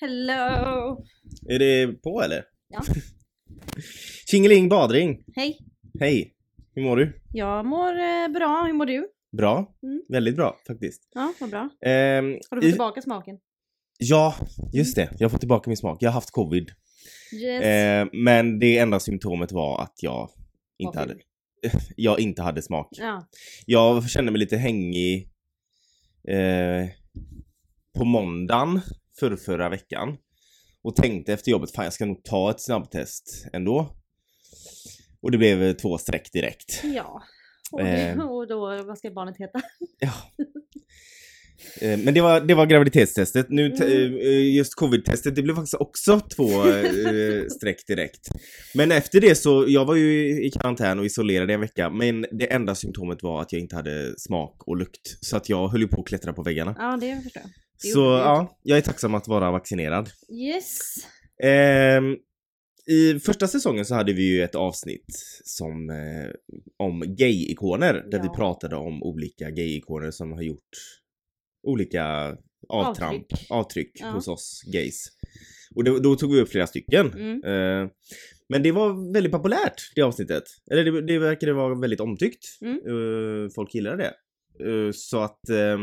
Hello! Är det på eller? Ja. Tjingeling badring! Hej! Hej! Hur mår du? Jag mår eh, bra, hur mår du? Bra. Mm. Väldigt bra faktiskt. Ja, vad bra. Ehm, Har du fått i- tillbaka smaken? Ja, just det. Jag har fått tillbaka min smak. Jag har haft covid. Yes. Ehm, men det enda symptomet var att jag inte Var hade, jag inte hade smak. Ja. Jag kände mig lite hängig eh, på måndagen för förra veckan och tänkte efter jobbet, fan jag ska nog ta ett snabbtest ändå. Och det blev eh, två streck direkt. Ja. Och, Eh. och då, vad ska barnet heta? Ja. Eh, Men det var, det var graviditetstestet. Nu, Mm. eh, just covid-testet, det blev faktiskt också två eh, streck direkt. Men efter det så, jag var ju i karantän och isolerad i en vecka, men det enda symptomet var att jag inte hade smak och lukt. Så att jag höll ju på att klättra på väggarna. Ja, det förstår jag. Så ja, jag är tacksam att vara vaccinerad. Yes. Ehm, I första säsongen så hade vi ju ett avsnitt som, eh, om gay-ikoner, där vi Ja. pratade om olika gay-ikoner som har gjort olika avtramp, Avtryck. avtryck, Ja. hos oss gays. Och då, då tog vi upp flera stycken. Mm. Eh, men det var väldigt populärt, det avsnittet. Eller det, det verkade vara väldigt omtyckt. Mm. Eh, folk gillade det. Eh, så att eh,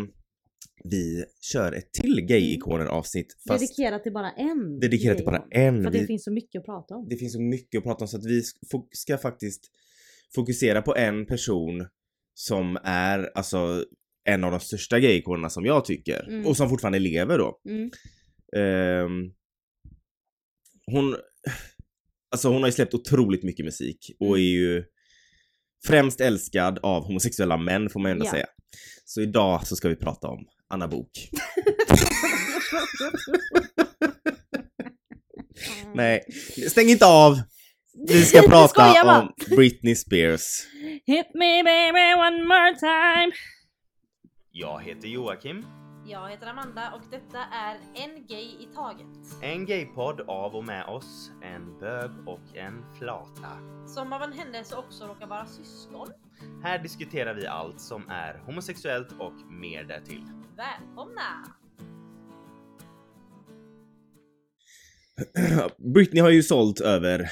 vi kör ett till gay-ikoner avsnitt. Fast Dedikerat till bara en. dedikerat till bara en. För det Vi- finns så mycket att prata om. det finns så mycket att prata om så att vi sk- ska faktiskt fokusera på en person som är alltså en av de största gayikonerna som jag tycker Mm. och som fortfarande lever då. Mm. Ehm, hon, alltså hon har ju släppt otroligt mycket musik och Mm. är ju främst älskad av homosexuella män får man ju ändå Ja. säga. Så idag så ska vi prata om Anna Bok. Nej, stäng inte av! Vi ska prata skojar bara. om Britney Spears. Hit me baby one more time. Jag heter Joakim. Jag heter Amanda och detta är En Gay i Taget. En gaypodd av och med oss, en bög och en flata. Som av en händelse också råkar vara syskon. Här diskuterar vi allt som är homosexuellt och mer därtill. Välkomna! Britney har ju sålt över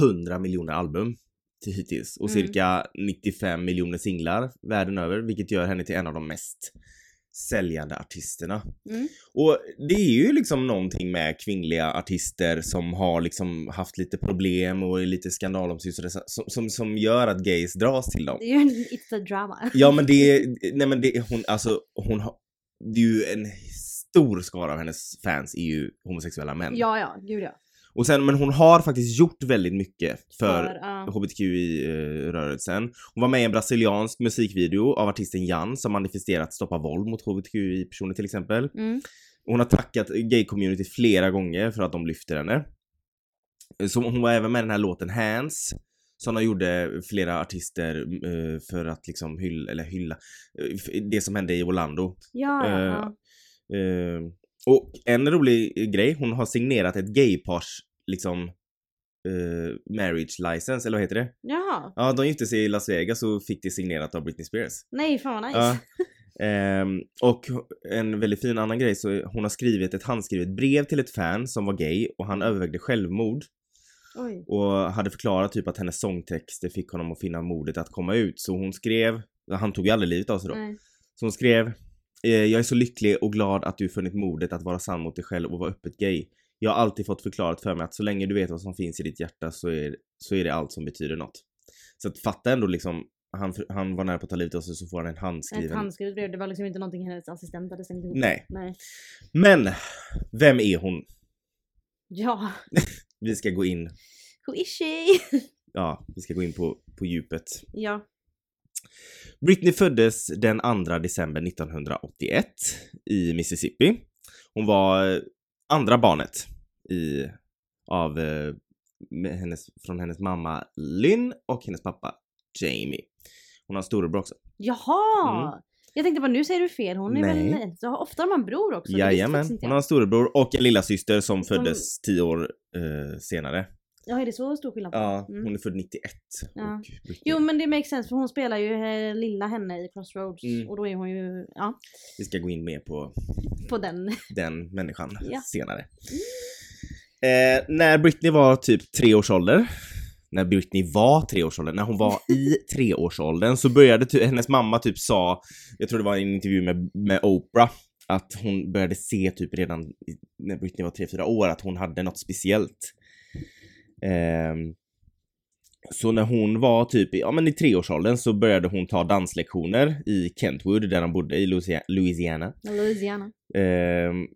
100 miljoner album till hittills och Mm. cirka 95 miljoner singlar världen över, vilket gör henne till en av de mest säljande artisterna. Mm. Och det är ju liksom någonting med kvinnliga artister som har liksom haft lite problem och är lite skandalomsusade som, som, som gör att gays dras till dem. Det är ju en It's a drama. Ja men det, är- nej men det, hon, alltså hon har, det är ju en stor skara av hennes fans är ju homosexuella män. Ja, ja, gud ja. Och sen, men hon har faktiskt gjort väldigt mycket för, ja. HBTQI-rörelsen. Hon var med i en brasiliansk musikvideo av artisten Jan som manifesterat stoppa våld mot HBTQI-personer till exempel. Mm. Hon har tackat gay-community flera gånger för att de lyfter henne. Så hon var även med i den här låten Hands. Som de gjorde flera artister eh, för att liksom hylla, eller hylla, eh, det som hände i Orlando. Ja, ja. Eh, och en rolig grej, hon har signerat ett gaypars liksom eh, marriage license, eller vad heter det? Jaha. Ja, de gifte sig i Las Vegas och fick det signerat av Britney Spears. Nej, fan vad nice. Ja. Ehm, och en väldigt fin annan grej så hon har skrivit ett handskrivet brev till ett fan som var gay och han övervägde självmord Oj. och hade förklarat typ att hennes sångtexter fick honom att finna modet att komma ut så hon skrev, han tog ju aldrig livet av sig då, Nej. så hon skrev eh, Jag är så lycklig och glad att du funnit modet att vara sann mot dig själv och vara öppet gay. Jag har alltid fått förklarat för mig att så länge du vet vad som finns i ditt hjärta så är, så är det allt som betyder något. Så att fatta ändå liksom, han, han var nära på att ta livet av sig så får han en Ett handskriven. handskrivet brev, det var liksom inte någonting hennes assistent hade slängt ihop. Nej. Nej. Men, vem är hon? Ja. Vi ska gå in, Who is she? ja, vi ska gå in på, på djupet. ja. Britney föddes den 2 december 1981 i Mississippi. Hon var eh, andra barnet i, av eh, hennes, från hennes mamma Lynn och hennes pappa Jamie. Hon har en storebror också. Jaha! Mm. Jag tänkte bara nu säger du fel, hon är Nej. väl... Så ofta har man bror också? Jajamän, hon har en storebror och en lilla syster som Som- föddes tio år eh, senare. Ja, är det så stor skillnad? på Ja? Mm. hon är född 91. Ja. Jo men det makes sense för hon spelar ju eh, lilla henne i Crossroads Mm. och då är hon ju, ja, Vi ska gå in mer på på den. den människan Ja. senare. Eh, när Britney var typ tre års ålder, när Britney var tre års ålder, när hon var i treårsåldern så började ty- hennes mamma typ sa, jag tror det var i en intervju med, med Oprah, att hon började se typ redan när Britney var tre fyra år att hon hade något speciellt. Ehm, så när hon var typ i, ja, men i treårsåldern så började hon ta danslektioner i Kentwood där de bodde i Louisia- Louisiana. Louisiana. Ehm,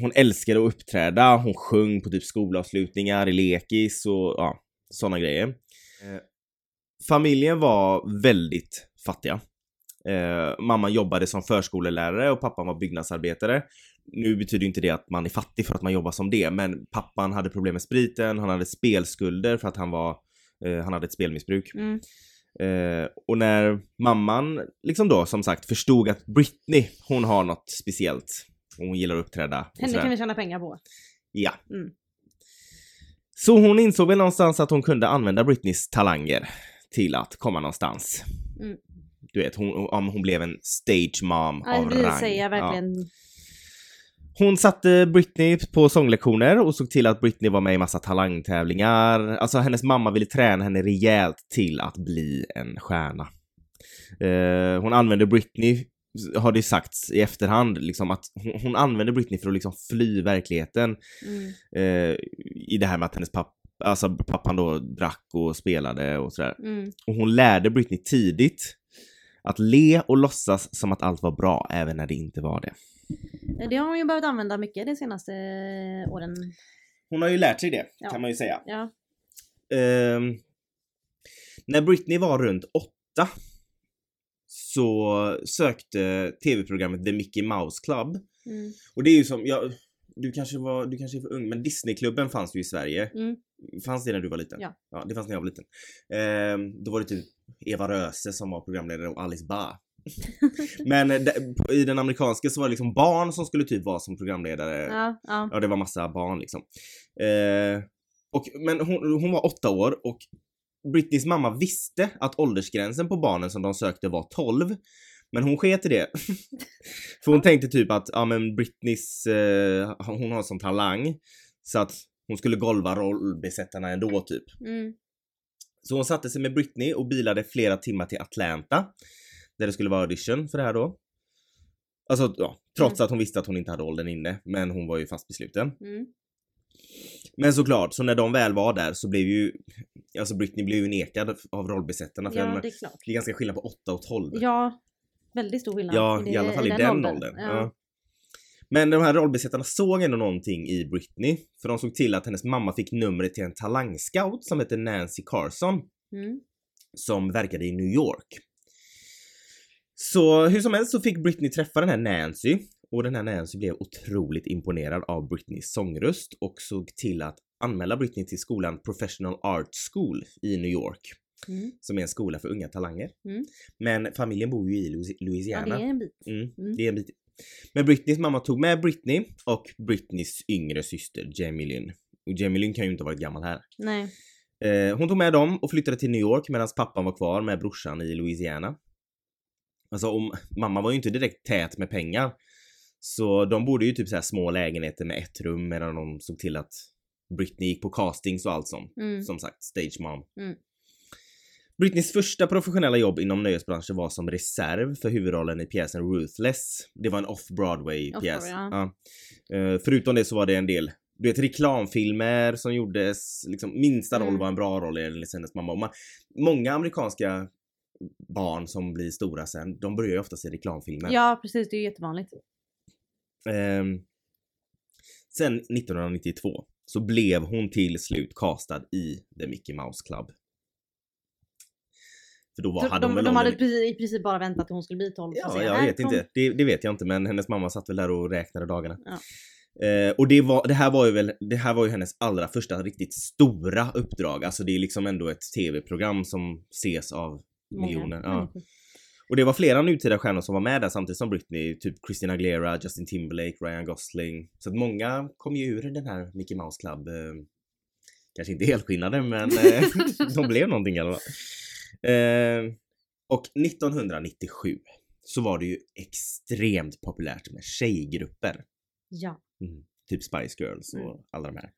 hon älskade att uppträda, hon sjöng på typ skolavslutningar, i lekis och ja, sådana grejer. Eh, familjen var väldigt fattiga. Eh, mamman jobbade som förskolelärare och pappan var byggnadsarbetare. Nu betyder inte det att man är fattig för att man jobbar som det, men pappan hade problem med spriten, han hade spelskulder för att han var, eh, han hade ett spelmissbruk. Mm. Eh, och när mamman liksom då som sagt förstod att Britney, hon har något speciellt. Och hon gillar att uppträda. Henne kan vi tjäna pengar på. Ja. Mm. Så hon insåg väl någonstans att hon kunde använda Britneys talanger till att komma någonstans. Mm. Du vet, hon, om hon blev en stage mom Ja, av det rang. säger jag verkligen. Ja. Hon satte Britney på sånglektioner och såg till att Britney var med i massa talangtävlingar. Alltså hennes mamma ville träna henne rejält till att bli en stjärna. Eh, hon använde Britney, har det sagts i efterhand, liksom att hon, hon använde Britney för att liksom fly verkligheten. Mm. Eh, I det här med att hennes pappa, alltså pappan då drack och spelade och sådär. Mm. Och hon lärde Britney tidigt att le och låtsas som att allt var bra även när det inte var det. Det har hon ju behövt använda mycket de senaste åren. Hon har ju lärt sig det, Ja. kan man ju säga. Ja. Ehm, när Britney var runt åtta så sökte tv-programmet The Mickey Mouse Club. Mm. Och det är ju som, ja, du kanske var, du kanske är för ung, men Disneyklubben fanns ju i Sverige. Mm. Fanns det när du var liten? Ja. Ja, det fanns när jag var liten. Ehm, då var det typ Eva Röse som var programledare och Alice Bah. men eh, i den amerikanska så var det liksom barn som skulle typ vara som programledare. Ja, ja. Ja, det var massa barn liksom. Eh, och, men hon, hon var åtta år och Britneys mamma visste att åldersgränsen på barnen som de sökte var 12. Men hon sket i det. För hon tänkte typ att, ja men Britneys, eh, hon har sån talang. Så att hon skulle golva rollbesättarna ändå typ. Mm. Så hon satte sig med Britney och bilade flera timmar till Atlanta. Där det skulle vara audition för det här då. Alltså ja, trots Mm. att hon visste att hon inte hade åldern inne. Men hon var ju fast besluten. Mm. Men såklart, så när de väl var där så blev ju, alltså Britney blev ju nekad av rollbesättarna för Ja, det är klart. det är ganska skillnad på 8 och 12. Ja, väldigt stor skillnad. Ja, i, det- alla fall i den, åldern. Ja. Men de här rollbesättarna såg ändå någonting i Britney, för de såg till att hennes mamma fick numret till en talangscout som hette Nancy Carson, Mm. som verkade i New York. Så hur som helst så fick Britney träffa den här Nancy och den här Nancy blev otroligt imponerad av Britneys sångröst och såg till att anmäla Britney till skolan Professional Art School i New York, Mm. som är en skola för unga talanger. Mm. Men familjen bor ju i Louis- Ja, Louisiana. det är en bit. Mm, Mm. Det är en bit. Men Britneys mamma tog med Britney och Britneys yngre syster Jamie Lynn. Och Jamie Lynn kan ju inte ha varit gammal här. Nej. Eh, hon tog med dem och flyttade till New York medan pappan var kvar med brorsan i Louisiana. Alltså om, mamma var ju inte direkt tät med pengar. Så de bodde ju typ så här små lägenheter med ett rum medan de såg till att Britney gick på castings och allt sånt. Mm. Som sagt, stage mom. Mm. Britneys första professionella jobb inom nöjesbranschen var som reserv för huvudrollen i pjäsen Ruthless. Det var en off-Broadway pjäs. Off-Broadway, ja. Ja. Eh, förutom det så var det en del du vet reklamfilmer som gjordes, liksom minsta roll Mm. var en bra roll enligt hennes mamma. Man, många amerikanska barn som blir stora sen, de börjar ju oftast i reklamfilmer. Ja, precis. Det är ju jättevanligt. Ehm, sen 1992 så blev hon till slut castad i The Mickey Mouse Club. För då var, hade de väl de hade i princip bara väntat att hon skulle bli 12 för att Ja, jag "Här vet kom-" inte. Det, det vet jag inte men hennes mamma satt väl där och räknade dagarna. Ja. Eh, och det var, det här var ju väl, det här var ju hennes allra första riktigt stora uppdrag. Alltså det är liksom ändå ett tv-program som ses av miljoner. Ja. Och det var flera nutida stjärnor som var med där samtidigt som Britney, typ Christina Aguilera, Justin Timberlake, Ryan Gosling. Så att många kom ju ur den här Mickey Mouse Club eh, kanske inte helskinnade men eh, de blev någonting i alla fall. Eh, och 1997 så var det ju extremt populärt med tjejgrupper. Ja. Mm. Typ Spice Girls och Mm. alla de här.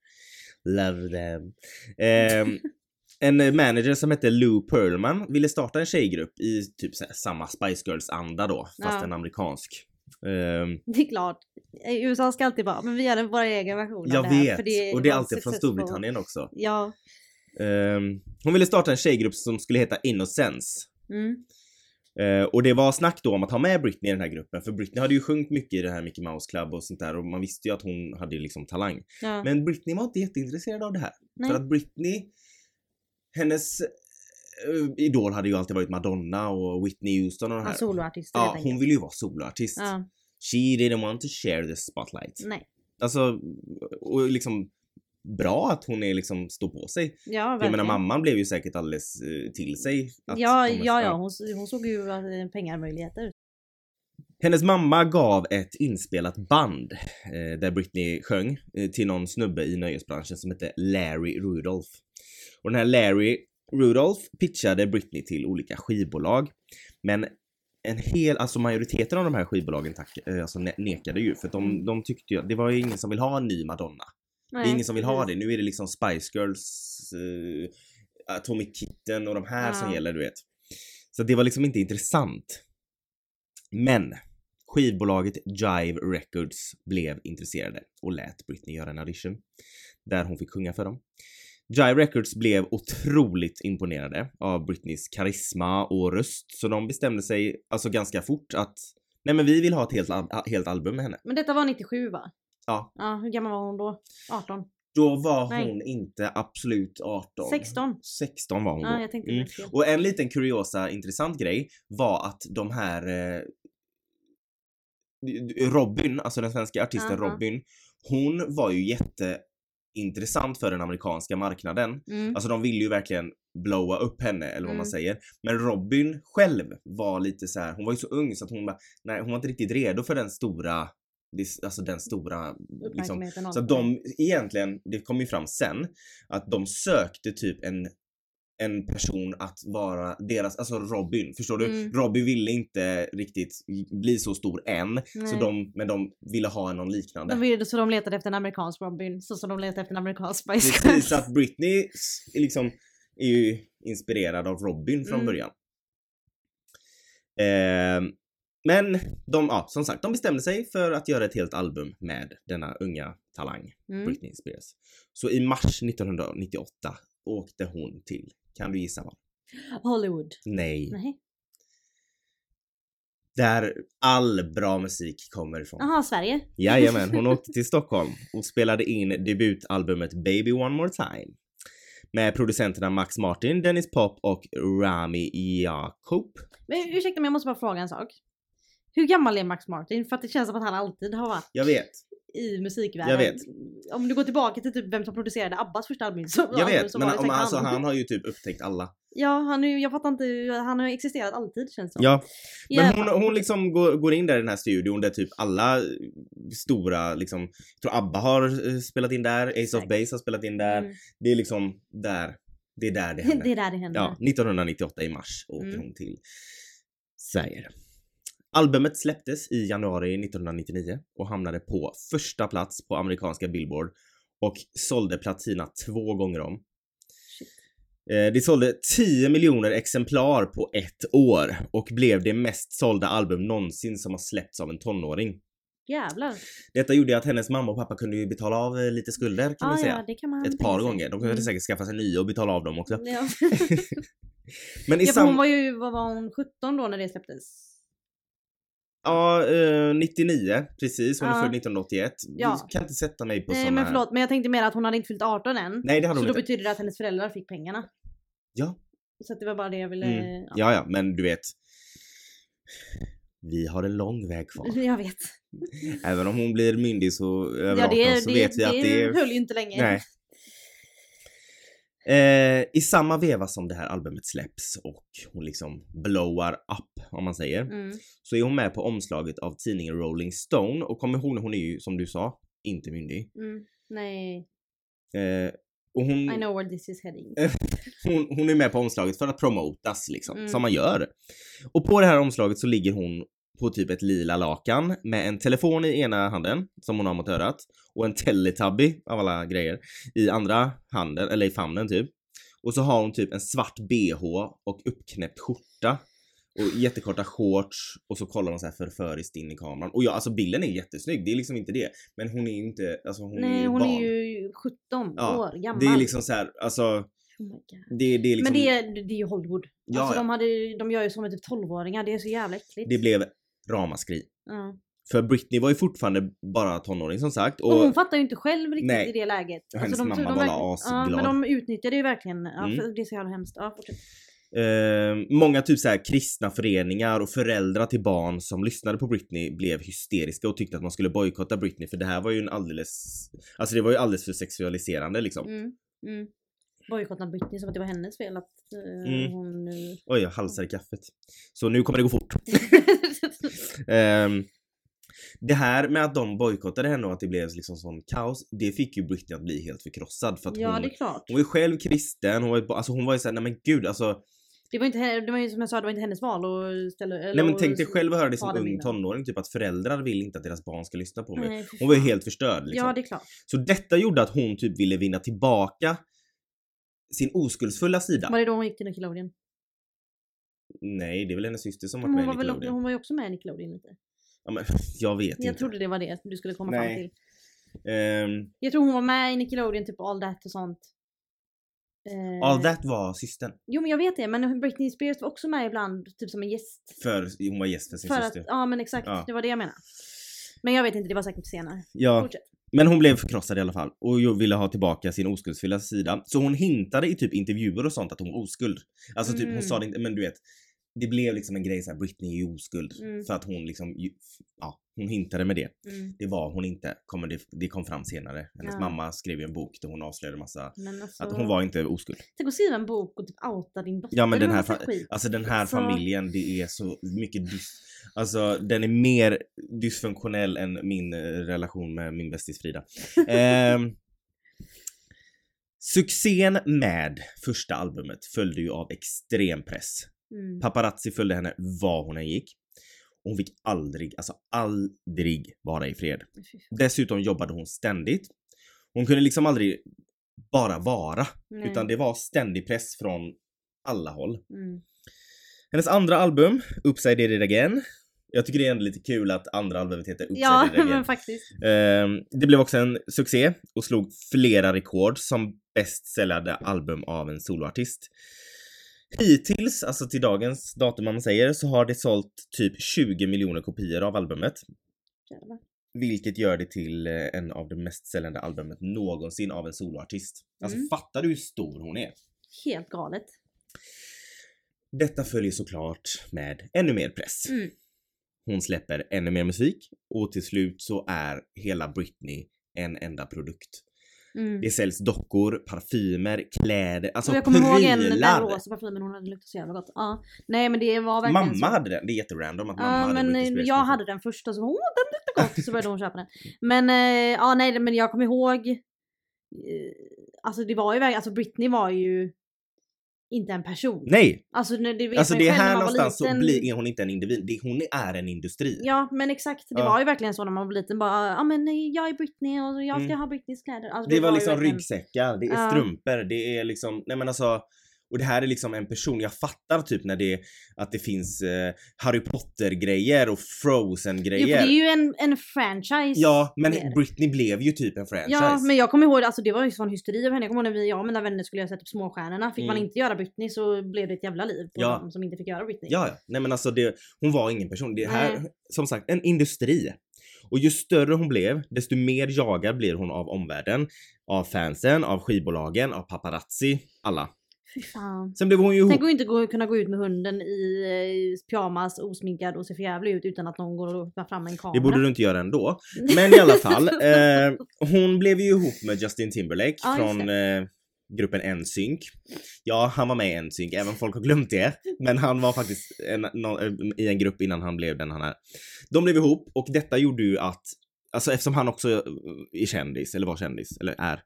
Love them. Ehm, en manager som hette Lou Pearlman ville starta en tjejgrupp i typ samma Spice Girls anda då, fast Ja. en amerikansk. Ehm, Det är klart. USA ska alltid vara, men vi gör vår egen version av jag det här. vet, för det och det är alltid från. Storbritannien också. Ja. Ehm, hon ville starta en tjejgrupp som skulle heta Innocence. Mm. Eh, och det var snack då om att ha med Britney i den här gruppen, för Britney hade ju sjungit mycket i det här Mickey Mouse Club och sånt där och man visste ju att hon hade liksom talang. ja. Men Britney var inte jätteintresserad av det här. Nej. För att Britney, hennes eh, idol hade ju alltid varit Madonna och Whitney Houston och de Ja, här. Ja, helt hon enkelt. ville ju vara soloartist. Ja. She didn't want to share the spotlight. Nej. Alltså, och liksom bra att hon är liksom står på sig. Ja, För jag verkligen. menar mamman blev ju säkert alldeles eh, till sig. Ja, ja, ja. Hon, hon såg ju eh, pengarmöjligheter. Hennes mamma gav ett inspelat band eh, där Britney sjöng eh, till någon snubbe i nöjesbranschen som hette Larry Rudolph. Och den här Larry Rudolph pitchade Britney till olika skivbolag. Men en hel, alltså majoriteten av de här skivbolagen tack, eh, alltså ne- nekade ju för att de, de tyckte ju att det var ju ingen som vill ha en ny Madonna. Det är ingen som vill ha det. Nu är det liksom Spice Girls, eh, Atomic Kitten och de här som Ja. gäller, du vet. Så det var liksom inte intressant. Men skivbolaget Jive Records blev intresserade och lät Britney göra en audition där hon fick sjunga för dem. Jive Records blev otroligt imponerade av Britneys karisma och röst så de bestämde sig alltså ganska fort att nej men vi vill ha ett helt, al- helt album med henne. Men detta var 97 va? Ja. Ja, hur gammal var hon då? 18? Då var Nej. hon inte absolut 18. 16? 16 var hon Ja, då. jag tänkte Mm. Och en liten kuriosa intressant grej var att de här eh, Robin, alltså den svenska artisten Aha. Robin, hon var ju jätteintressant för den amerikanska marknaden. Mm. Alltså de ville ju verkligen blowa upp henne eller vad man Mm. säger. Men Robin själv var lite så här, hon var ju så ung så att hon, bara, nej, hon var inte riktigt redo för den stora, alltså den stora liksom, så att de egentligen, det kom ju fram sen, att de sökte typ en en person att vara deras, alltså Robin, förstår du? Mm. Robin ville inte riktigt bli så stor än, så de, men de ville ha någon liknande. De ville, så de letade efter en amerikansk Robin, så som de letade efter en amerikansk Spice Girls. Precis, att Britney liksom är ju inspirerad av Robin från Mm. början. Ehm, men de, ja, som sagt, de bestämde sig för att göra ett helt album med denna unga talang, Mm. Britney Spears. Så i mars 1998 åkte hon till, kan du gissa vad? Hollywood. Nej. Nej. Där all bra musik kommer ifrån. Jaha, Sverige. Jajamän, hon åkte till Stockholm och spelade in debutalbumet Baby One More Time. Med producenterna Max Martin, Dennis Pop och Rami Jakob. Men ursäkta mig, jag måste bara fråga en sak. Hur gammal är Max Martin? För att det känns som att han alltid har varit Jag vet, i musikvärlden. Jag vet. Om du går tillbaka till typ vem som producerade Abbas första album så, jag vet, så men om, alltså, han har ju typ upptäckt alla. Ja, han, är, jag fattar inte, han har existerat alltid känns det som. Ja, I men alla hon, fall. hon liksom går, går in där i den här studion där typ alla stora liksom, jag tror ABBA har eh, spelat in där, Ace of. Base har spelat in där. Mm. Det är liksom där, det är där det händer. det är där det händer. Ja, 1998 i mars åkte Mm. hon till Sverige. Albumet släpptes i januari 1999 och hamnade på första plats på amerikanska Billboard och sålde platina två gånger om. Shit. Eh, Det sålde 10 miljoner exemplar på ett år och blev det mest sålda album någonsin som har släppts av en tonåring. Jävlar. Detta gjorde att hennes mamma och pappa kunde ju betala av eh, lite skulder kan man Ah, säga. ja, det kan man Ett par gånger. De kunde Mm. säkert skaffa sig nya och betala av dem också. Ja. Men i ja, sam... hon var ju, vad var hon, 17 då när det släpptes? Ja, eh, 99 precis. Hon är född 1981. Ja. Kan inte sätta mig på Nej såna men förlåt, men jag tänkte mer att hon hade inte fyllt 18 än. Nej, det hade så hon då inte. betyder det att hennes föräldrar fick pengarna. Ja. Så att det var bara det jag ville... Mm. Ja. Ja, ja, men du vet. Vi har en lång väg kvar. Jag vet. Även om hon blir myndig så över Ja, 18 det, så det, vet vi att det höll ju inte länge. Nej. Eh, I samma veva som det här albumet släpps och hon liksom blowar up om man säger. Mm. Så är hon med på omslaget av tidningen Rolling Stone och kom ihåg hon är ju som du sa inte myndig. Mm. Nej. Eh, Och hon, I know where this is heading. hon, hon är med på omslaget för att promotas liksom, Mm. som man gör. Och på det här omslaget så ligger hon på typ ett lila lakan med en telefon i ena handen som hon har mot örat och en Teletubby av alla grejer i andra handen, eller i famnen typ. Och så har hon typ en svart bh och uppknäppt skjorta och jättekorta shorts och så kollar hon så här förföriskt in i kameran. Och ja, alltså bilden är jättesnygg, det är liksom inte det. Men hon är ju inte, alltså hon är Nej ju hon barn. är ju 17 Ja, år gammal. Det är liksom så här, alltså Oh det, det är liksom, Men det är, det är ju Hollywood. Ja, alltså ja. de, hade, de gör ju som med typ 12-åringar, det är så jävla äckligt. det blev ramaskri. ja. För Britney var ju fortfarande bara tonåring som sagt. och, Och, hon fattar ju inte själv riktigt Nej. i det läget. Alltså, Och hennes de, mamma de var verkligen- alla Ja asglad. men de utnyttjade ju verkligen, ja, Mm. det är så jävla hemskt. Ja, fortsätt. eh, många typ så här kristna föreningar och föräldrar till barn som lyssnade på Britney blev hysteriska och tyckte att man skulle bojkotta Britney för det här var ju en alldeles, alltså det var ju alldeles för sexualiserande liksom. Mm. Mm. Bojkotta Britney som att det var hennes fel att eh, Mm. hon... eh, Oj, jag halsar i kaffet. Så nu kommer det gå fort. Ehm, det här med att de bojkottade henne och att det blev liksom sån kaos, det fick ju Britney att bli helt förkrossad för att ja hon, det är klart. hon ju själv kristen, hon var ju, ba- alltså hon var ju såhär, nej men gud alltså Det var, inte, he- det var ju som jag sa, det var inte hennes val att ställa... eller Nej men att tänk dig själv att höra det som ung tonåring, typ att föräldrar vill inte att deras barn ska lyssna på mig. Nej, fy Hon var ju fan. helt förstörd liksom. Ja det är klart. Så detta gjorde att hon typ ville vinna tillbaka sin oskuldsfulla sida. Var det då hon gick till Nickelodeon? Nej, det är väl hennes syster som varit Hon med i var, väl, Nickelodeon. hon var ju också med i Nickelodeon lite. Ja, men, jag vet Jag inte. trodde det var det du skulle komma Nej. fram till. Ehm, Jag tror hon var med i Nickelodeon, typ All That och sånt. Eh, all that var systern. Jo men jag vet det, men Britney Spears var också med ibland, typ som en gäst. För hon var gäst för sin För att, syster. ja men exakt, Ja. det var det jag menade. Men jag vet inte, det var säkert senare. Ja, Fortsätt. Men hon blev förkrossad i alla fall och ville ha tillbaka sin oskuldsfulla sida. Så hon hintade i typ intervjuer och sånt att hon var oskuld. Alltså typ hon Mm. sa det inte, men du vet. Det blev liksom en grej såhär, Britney är oskuld. Mm. För att hon liksom, ja, hon hintade med det. Mm. Det var hon inte, kommer det, det kom fram senare. Hennes Ja. mamma skrev ju en bok där hon avslöjade massa, alltså, att hon var inte oskuld. Tänk att skriva en bok och typ outa din dotter Ja men den med här, alltså den här Så- familjen, det är så mycket dys... Alltså den är mer dysfunktionell än min eh, relation med min bästis Frida. Ehm, succén med första albumet följde ju av extrem press. Mm. Paparazzi följde henne var hon än gick. Hon fick aldrig, alltså aldrig vara i fred. Dessutom jobbade hon ständigt. Hon kunde liksom aldrig bara vara, Nej. utan det var ständig press från alla håll. Mm. Hennes andra album, Upside It Again. Jag tycker det är ändå lite kul att andra albumet heter Upside Ja It Again. men faktiskt. Ehm, det blev också en succé och slog flera rekord som bäst säljande album av en soloartist. Hittills, alltså till dagens datum man säger, så har det sålt typ 20 miljoner kopior av albumet. Jävlar. Vilket gör det till eh, en av de mest säljande albumet någonsin av en soloartist. Alltså Mm. fattar du hur stor hon är? Helt galet. Detta följer såklart med ännu mer press. Mm. Hon släpper ännu mer musik och till slut så är hela Britney en enda produkt. Mm. Det säljs dockor, parfymer, kläder, alltså och jag kommer ihåg en, den prylar. rosa parfymen, hon hade luktat så jävla gott. Ja. Nej men det var verkligen Mamma så. hade den, det är jätterandom att mamma Ja hade men jag hade den först och så åh den luktar gott så började hon köpa den. Men eh, ja nej men jag kommer ihåg eh, Alltså det var ju verkligen, alltså Britney var ju inte en person. Nej! Alltså när- det Alltså det är här var någonstans så liten. blir, är hon inte en individ, det, hon är en industri. Ja men exakt, det Ja. var ju verkligen så när man var liten bara ja men jag är Britney och jag ska Mm. ha Britneys kläder. Alltså, Det var ju liksom verkligen- ryggsäckar, det är strumpor, det är liksom, nej men alltså och det här är liksom en person, jag fattar typ när det, att det finns eh, Harry Potter grejer och Frozen Jo, grejer. för det är ju en, en franchise. Ja, men mer. Britney blev ju typ en franchise. Ja men jag kommer ihåg, alltså det var ju sån hysteri av henne. Jag kommer ihåg när vi, jag och mina vänner skulle så här typ småstjärnorna. Fick man Mm. inte göra Britney så blev det ett jävla liv på Ja. de som inte fick göra Britney. Ja, ja. Nej men alltså det, hon var ingen person. Det här, Nej. som sagt, en industri. Och ju större hon blev, desto mer jagad blir hon av omvärlden. Av fansen, av skivbolagen, av paparazzi, alla. Fy fan. Sen blev hon ju ihop... Tänk att inte gå, kunna gå ut med hunden i eh, pyjamas, osminkad och se för jävlig ut utan att någon går och tar fram en kamera. Det borde du inte göra ändå. Men i alla fall, eh, hon blev ju ihop med Justin Timberlake just från eh, gruppen NSYNC. Ja, han var med i NSYNC, även folk har glömt det. Men han var faktiskt en, nå- eh, i en grupp innan han blev den han är. De blev ihop och detta gjorde ju att alltså eftersom han också är kändis, eller var kändis, eller är,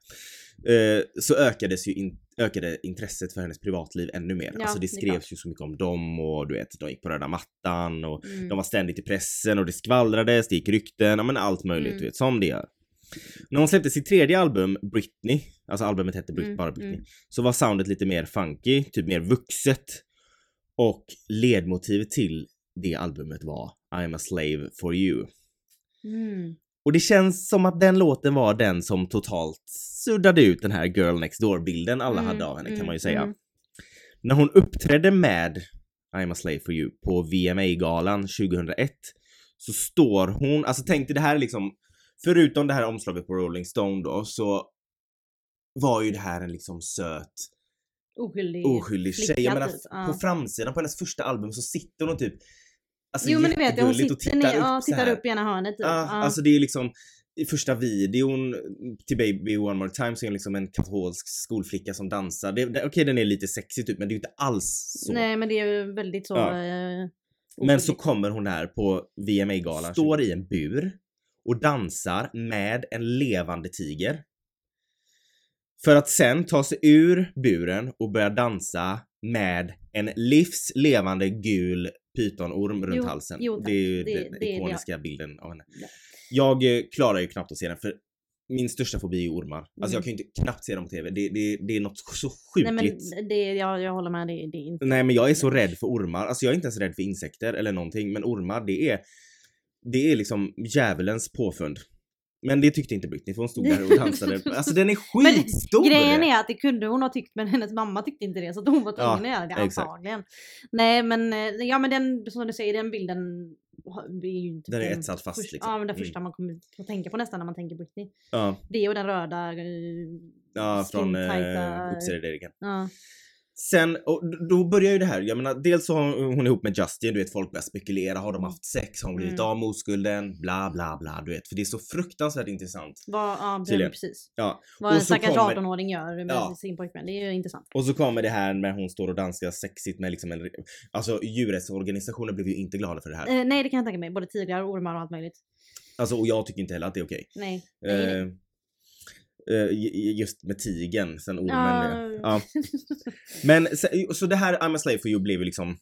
eh, så ökades ju in, ökade intresset för hennes privatliv ännu mer. Ja, alltså det det skrevs klart. ju så mycket om dem och du vet, de gick på röda mattan och Mm. de var ständigt i pressen och det skvallrades, det gick rykten, ja men allt möjligt Mm. du vet, som det gör. När hon släppte sitt tredje album, Britney, alltså albumet hette Brit- Mm, bara Britney, mm. så var soundet lite mer funky, typ mer vuxet. Och ledmotivet till det albumet var I'm a slave for you. Mm. Och det känns som att den låten var den som totalt suddade ut den här girl next door-bilden alla Mm, hade av henne kan mm, man ju säga. mm. När hon uppträdde med I'm a slave for you på VMA-galan 2001 så står hon, alltså tänk dig det här är liksom, förutom det här omslaget på Rolling Stone då så var ju det här en liksom söt Oskyldig, oskyldig tjej. Jag menar. Ja. på framsidan på hennes första album så sitter hon typ Alltså jo men ni vet hon sitter och ner, tittar ja, upp tittar upp i ena hörnet typ. Ja, Ja. alltså det är liksom i första videon till Baby One More Time så är hon liksom en katolsk skolflicka som dansar. Det, det, Okej den är lite sexig typ men det är ju inte alls så. Nej men det är ju väldigt så... Ja. eh, men så kommer hon här på VMA-galan, står i en bur och dansar med en levande tiger. För att sen ta sig ur buren och börja dansa med en livslevande gul pytonorm runt Jo, halsen. jo, det är ju Det- den det är det ikoniska bilden av henne. Ja. Jag eh, klarar ju knappt att se den för min största fobi är ormar. Alltså Mm. jag kan ju inte knappt se dem på TV. Det, det, det är något så Nej sjukligt. men det, jag, jag håller med, det, det är inte... Nej men jag är så rädd för ormar. Alltså jag är inte ens rädd för insekter eller någonting. Men ormar det är Det är liksom djävulens påfund. Men det tyckte inte Britney för hon stod där och dansade. Alltså den är skitstor! Grejen är att det kunde hon ha tyckt men hennes mamma tyckte inte det så hon var tvungen Ja, att göra det exakt. antagligen. Nej men, eh, ja men den, som du säger, den bilden är ju inte Den är etsad fast, första- liksom. Ja men den Mm. första man kommer att tänka på nästan när man tänker Britney. Ja, Det och den röda... eh, ja från eh, skintajta- Uppsala-Dediken. Ja. Sen, och då börjar ju det här, jag menar dels så har hon ihop med Justin, du vet folk börjar spekulera, har de haft sex, har hon blivit Mm. av med oskulden, bla bla bla, du vet. För det är så fruktansvärt intressant. Vad, ja Tydligen. precis. Ja. Vad en Och så stackars kommer- 18-åring gör med Ja. sin pojkvän. Det är ju intressant. Och så kommer det här med hon står och dansar sexigt med liksom en, alltså djurrättsorganisationer blev ju inte glada för det här. Eh, nej det kan jag tänka mig. Både tigrar, ormar och allt möjligt. Alltså och jag tycker inte heller att det är okej. Nej. nej, nej. Eh, just med tigen sen ormen. Ja. Ja. Men så, det här I'm a slave for you blev liksom,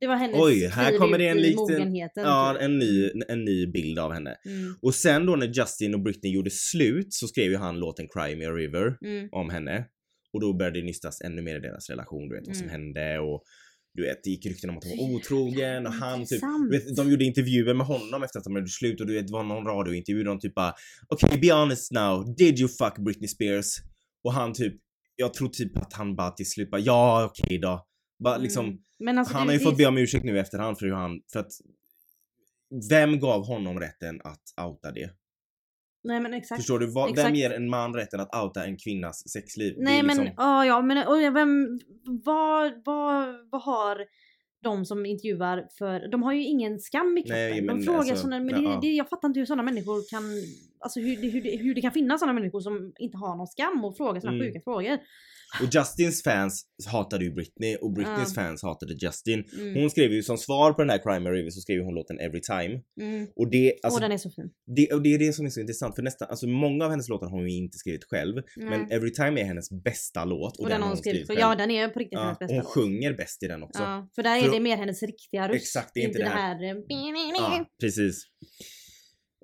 Det var hennes Oj, här kommer det en liten- ja typ. en ny, en ny bild av henne. Mm, Och sen då när Justin och Britney gjorde slut så skrev ju han låten Cry Me a River mm. om henne. Och då började det nystas ännu mer i deras relation, du vet vad som Mm. hände och du vet, det gick rykten om att hon var otrogen och han typ, du vet, de gjorde intervjuer med honom efter att de hade slut och du vet, det var någon radiointervju där de typ bara Okej, be honest now, did you fuck Britney Spears? Och han typ, jag tror typ att han bara till slut bara ja okej då. Bara liksom, Mm. Men alltså, han det, har ju det, fått be om ursäkt nu efterhand för hur han, för att vem gav honom rätten att outa det? Nej men exakt. Förstår du? Vad, vem Exakt. ger en man rätten att outa en kvinnas sexliv? Nej men, liksom, ja ja men oj, vem, vad, vad, vad har de som intervjuar för, de har ju ingen skam i kroppen. Nej, de men frågar alltså, såna, men ja. det, jag fattar inte hur sådana människor kan, alltså hur, hur, hur det kan finnas sådana människor som inte har någon skam och frågar sådana Mm. sjuka frågor. Och Justins fans hatade ju Britney och Britneys Ja. fans hatade Justin. Mm. Hon skrev ju som svar på den här Crime River så skrev hon låten Every Time. Mm. Och det, alltså, Åh den är så fin. det, och det är det som är så intressant för nästan, alltså många av hennes låtar har hon ju inte skrivit själv. Men Nej. Every Time är hennes bästa låt och, och den har hon skrivit för, ja den är på riktigt Ja, hennes bästa hon låt. sjunger bäst i den också. Ja, för där är För- det mer hennes riktiga röst. Exakt, det är inte det här- här... eh, Ja, precis.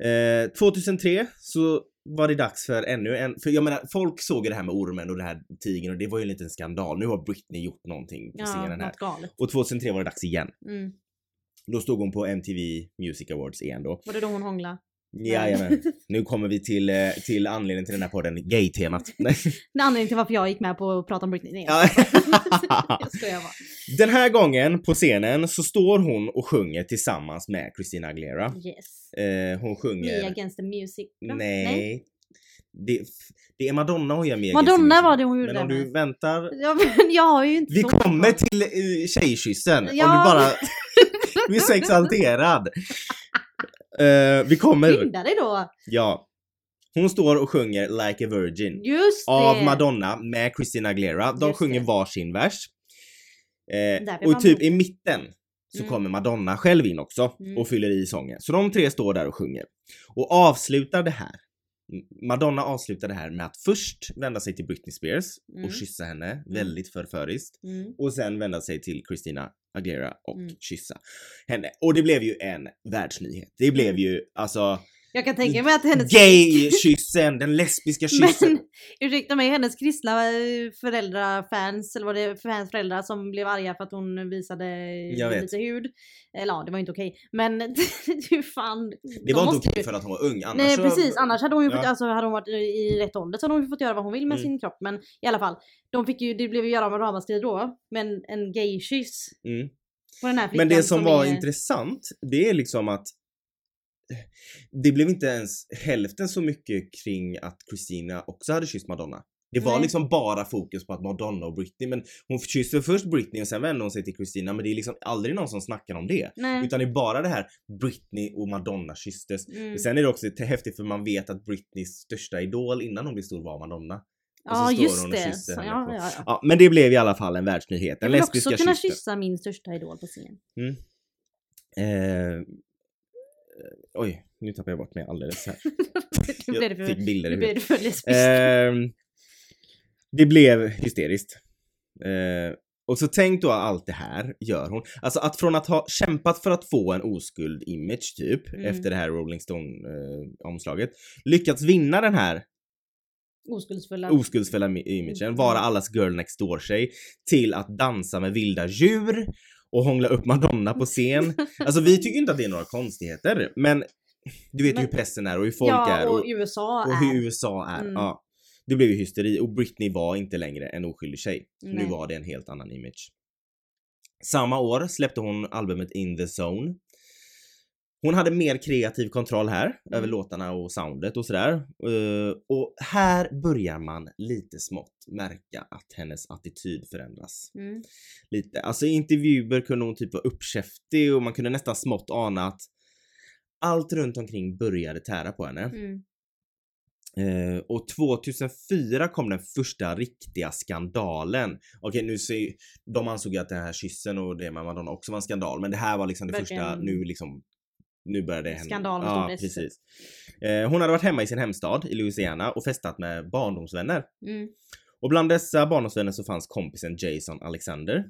Eh, 2003 så var det dags för ännu en, för jag menar folk såg ju det här med ormen och det här tigern och det var ju en liten skandal. Nu har Britney gjort någonting på Ja, scenen här. galet. Och 2003 var det dags igen. Mm. Då stod hon på MTV Music Awards igen då. Var det då hon hånglade? Jajamän. Nu kommer vi till, eh, till anledningen till den här podden, gay-temat. Nej. Anledningen till varför jag gick med på att prata om Britney. Nej, Ja. jag skojar bara. Den här gången på scenen så står hon och sjunger tillsammans med Christina Aguilera. Yes. Eh, hon Me sjunger... against the music. va? Nej. Det, det är Madonna hon gör med Madonna var det hon gjorde Men om du väntar... Ja, men jag har ju inte Vi kommer bra. till uh, tjejkyssen. Om du Ja. bara... du är så Eh, vi kommer... Skynda dig då! Ja. Hon står och sjunger Like a Virgin. Just det! Av Madonna med Christina Aguilera. De Just sjunger det. varsin vers. Eh, och typ i mitten så Mm. kommer Madonna själv in också Mm. och fyller i sången. Så de tre står där och sjunger. Och avslutar det här. Madonna avslutar det här med att först vända sig till Britney Spears Mm. och kyssa henne väldigt förföriskt. Mm. Och sen vända sig till Christina Aguilera och Mm. kyssa henne. Och det blev ju en världsnyhet. Det blev ju alltså Jag kan tänka mig att hennes... gay-kyssen, den lesbiska kyssen. Men ursäkta mig, hennes kristna eh, föräldrar, fans, eller vad det är för fans föräldrar som blev arga för att hon visade lite hud. Eller ja, det var inte okej. Men du fan. Det de var inte okej ju- för att hon var ung. Annars Nej så- precis, annars hade hon ju fått, Ja. alltså hade hon varit i rätt ålder så hade hon ju fått göra vad hon vill med Mm. sin kropp. Men i alla fall, de fick ju, det blev ju göra med ramaskri då. Men en gay-kyss Mm. Men det som var är... intressant, det är liksom att det blev inte ens hälften så mycket kring att Christina också hade kysst Madonna. Det var Nej. liksom bara fokus på att Madonna och Britney, men hon kysste först Britney och sen vände hon sig till Christina, men det är liksom aldrig någon som snackar om det. Nej. Utan det är bara det här Britney och Madonna kysstes. Mm. Sen är det också häftigt för man vet att Britneys största idol innan hon blev stor var Madonna. och Ja just det. Så, ja, ja, ja. Ja, men det blev i alla fall en världsnyhet. Den Jag vill också kunna kyssa min största idol på scen. Eh, eh, oj, nu tappade jag bort mig alldeles här. nu blev det Jag fick för, bilder i blev det för lesbiskt. Ehm, det blev hysteriskt. Eh, och så tänk då allt det här gör hon. Alltså att från att ha kämpat för att få en oskuld image typ Mm. efter det här Rolling Stone eh, omslaget lyckats vinna den här Oskuldsfulla. oskuldsfulla imagen, Mm. vara allas girl next door tjej till att dansa med vilda djur och hångla upp Madonna på scen. Alltså vi tycker inte att det är några konstigheter men du vet ju Men- hur pressen är och hur folk ja, är och och, USA och är... hur USA är. Mm. Ja. Det blev ju hysteri och Britney var inte längre en oskyldig tjej. Nu Nej. var det en helt annan image. Samma år släppte hon albumet In the Zone. Hon hade mer kreativ kontroll här Mm. över låtarna och soundet och sådär. Eh, och här börjar man lite smått märka att hennes attityd förändras. Mm. Lite. Alltså i intervjuer kunde hon typ vara uppkäftig och man kunde nästan smått ana att allt runt omkring började tära på henne. Mm. Eh, och 2004 kom den första riktiga skandalen. Okej nu ser de ansåg ju att den här kyssen och det med Madonna också var en skandal men det här var liksom det Verkligen. första, nu liksom nu började det hända. Skandal Ja S. precis. Eh, hon hade varit hemma i sin hemstad i Louisiana och festat med barndomsvänner. Mm. Och bland dessa barndomsvänner så fanns kompisen Jason Alexander.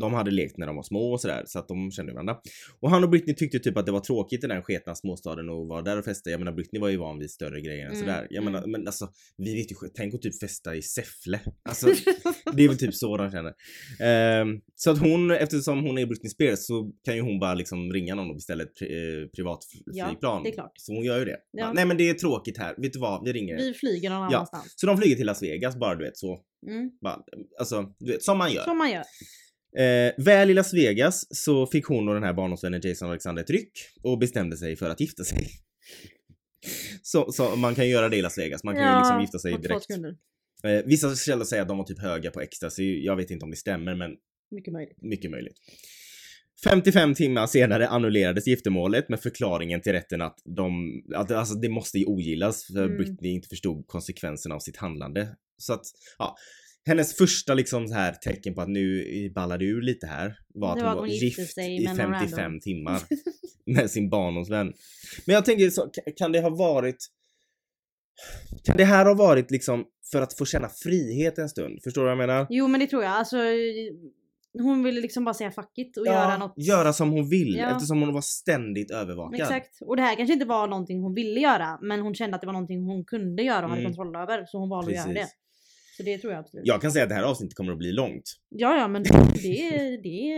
De hade lekt när de var små och sådär så att de kände varandra. Och han och Britney tyckte typ att det var tråkigt i den sketna småstaden och vara där och festa. Jag menar Britney var ju van vid större grejer än Mm, sådär. Jag mm. menar men alltså vi vet ju tänk att typ festa i Säffle. Alltså det är väl typ så de känner. Ehm, så att hon, eftersom hon är Britney Spears så kan ju hon bara liksom ringa någon och beställa ett pri- eh, privatflygplan. det är klart. Så hon gör ju det. Ja. Bara, Nej men det är tråkigt här, vet du vad? Vi ringer. Vi flyger någon Ja. annanstans. Så de flyger till Las Vegas bara du vet så. Mm. Bara, alltså, du vet, som man gör. Som man gör. Eh, väl i Las Vegas så fick hon och den här barndomsvännen Jason Alexander ett ryck och bestämde sig för att gifta sig. Så, så man kan göra det i Las Vegas, man kan ju liksom gifta sig direkt. Eh, vissa källor säger att de var typ höga på ecstasy, jag vet inte om det stämmer men Mycket möjligt. mycket möjligt. 55 timmar senare annullerades giftermålet med förklaringen till rätten att de, att alltså det måste ju ogillas för Mm. Britney inte förstod konsekvenserna av sitt handlande. Så att, ja. Hennes första liksom så här tecken på att nu ballar det ur lite här var att hon var hon gift i med någon 55 random. timmar med sin barndomsvän. Men jag tänker så, ka- kan det ha varit kan det här ha varit liksom för att få känna frihet en stund? Förstår du vad jag menar? Jo men det tror jag. Alltså, hon ville liksom bara säga fuck it och göra något. göra som hon vill Ja. eftersom hon var ständigt övervakad. Exakt. Och det här kanske inte var någonting hon ville göra men hon kände att det var någonting hon kunde göra och hade Mm. kontroll över. Så hon valde att göra det. Så det tror jag absolut. Jag kan säga att det här avsnittet kommer att bli långt. Ja ja men det, det,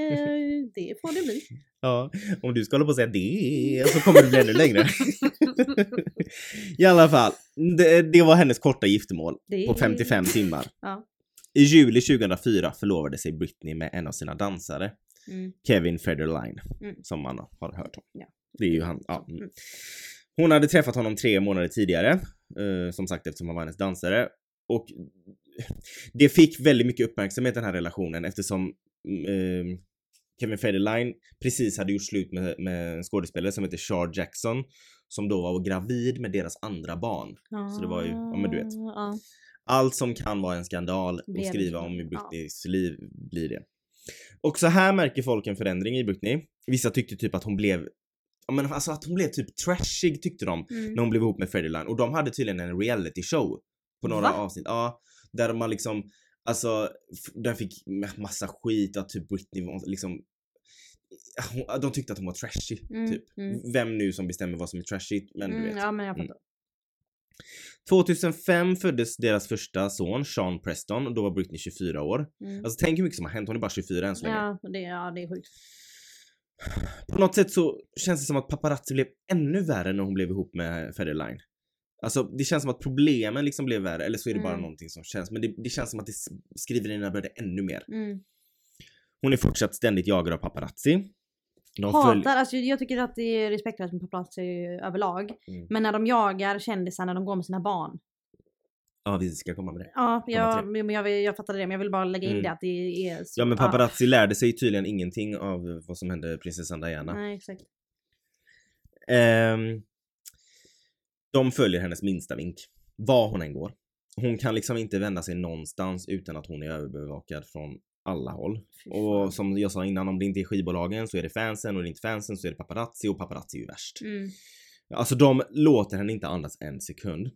det får det bli. Ja, om du ska hålla på och säga det så kommer det bli ännu längre. I alla fall, det, det var hennes korta giftermål Det- på 55 timmar. Ja. I juli 2004 förlovade sig Britney med en av sina dansare, Mm. Kevin Federline, Mm. som man har hört om. Ja. Det är ju han. Ja. Mm. Hon hade träffat honom tre månader tidigare, eh, som sagt eftersom han var hennes dansare. Och det fick väldigt mycket uppmärksamhet den här relationen eftersom eh, Kevin Federline precis hade gjort slut med, med en skådespelare som heter Char Jackson som då var gravid med deras andra barn. Så det var ju- ja, men du vet. Ja. Allt som kan vara en skandal och Blev skriva en om i Britneys liv blir det. Och så här märker folk en förändring i Britney. Vissa tyckte typ att hon blev ja men alltså att hon blev typ trashig tyckte de Mm. när hon blev ihop med Freddie Line och de hade tydligen en reality show på några Va? avsnitt. Ja, där man liksom, alltså den fick ma- massa skit att typ Britney var liksom hon, de tyckte att hon var trashy, Mm, typ. mm. Vem nu som bestämmer vad som är trashigt, men du Mm, vet. ja men jag Mm. fattar. 2005 föddes deras första son, Sean Preston, och då var Britney 24 år. Mm. Alltså tänk hur mycket som har hänt, hon är bara 24 än så länge. ja, det, ja det är sjukt. På något sätt så känns det som att paparazzi blev ännu värre när hon blev ihop med Federline. Alltså det känns som att problemen liksom blev värre, eller så är det bara Mm. någonting som känns, men det, det känns som att det s- skriverierna började ännu mer. Mm. Hon är fortsatt ständigt jagad av paparazzi. De följ- Hatar, alltså jag tycker att det är respektlöst med paparazzi överlag. Mm. Men när de jagar kändisar när de går med sina barn. Ja, vi ska komma med det. Ja, jag, men jag, vill- jag fattar det men jag vill bara lägga in Mm. det att det är så. Ja men paparazzi lärde sig tydligen ingenting av vad som hände prinsessan Diana. Nej exakt. Ehm, de följer hennes minsta vink. Var hon än går. Hon kan liksom inte vända sig någonstans utan att hon är överbevakad från alla håll. Och som jag sa innan, om det inte är skivbolagen så är det fansen och är det inte fansen så är det paparazzi och paparazzi är ju värst. Mm. Alltså de låter henne inte andas en sekund.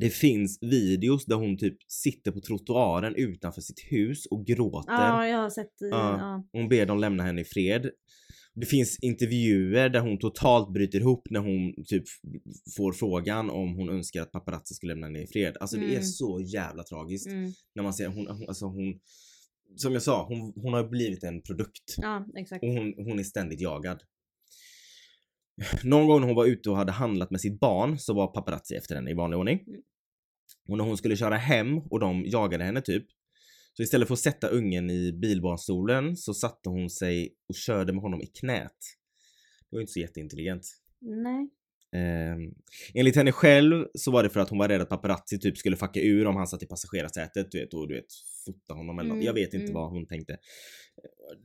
Det finns videos där hon typ sitter på trottoaren utanför sitt hus och gråter. Ja jag har sett. Ja. Ja. Hon ber dem lämna henne i fred. Det finns intervjuer där hon totalt bryter ihop när hon typ får frågan om hon önskar att paparazzi skulle lämna henne i fred. Alltså det är Mm. så jävla tragiskt. Mm. När man ser hon, hon, alltså hon som jag sa, hon, hon har blivit en produkt. ja exakt. Och hon, hon är ständigt jagad. Någon gång när hon var ute och hade handlat med sitt barn så var paparazzi efter henne i vanlig ordning. Mm. Och när hon skulle köra hem och de jagade henne typ. Så istället för att sätta ungen i bilbarnstolen så satte hon sig och körde med honom i knät. Det var inte så jätteintelligent. Nej. Um, enligt henne själv så var det för att hon var rädd att paparazzi typ skulle fucka ur om han satt i passagerarsätet du vet, och du vet fota honom eller. Mm, Jag vet inte mm. vad hon tänkte.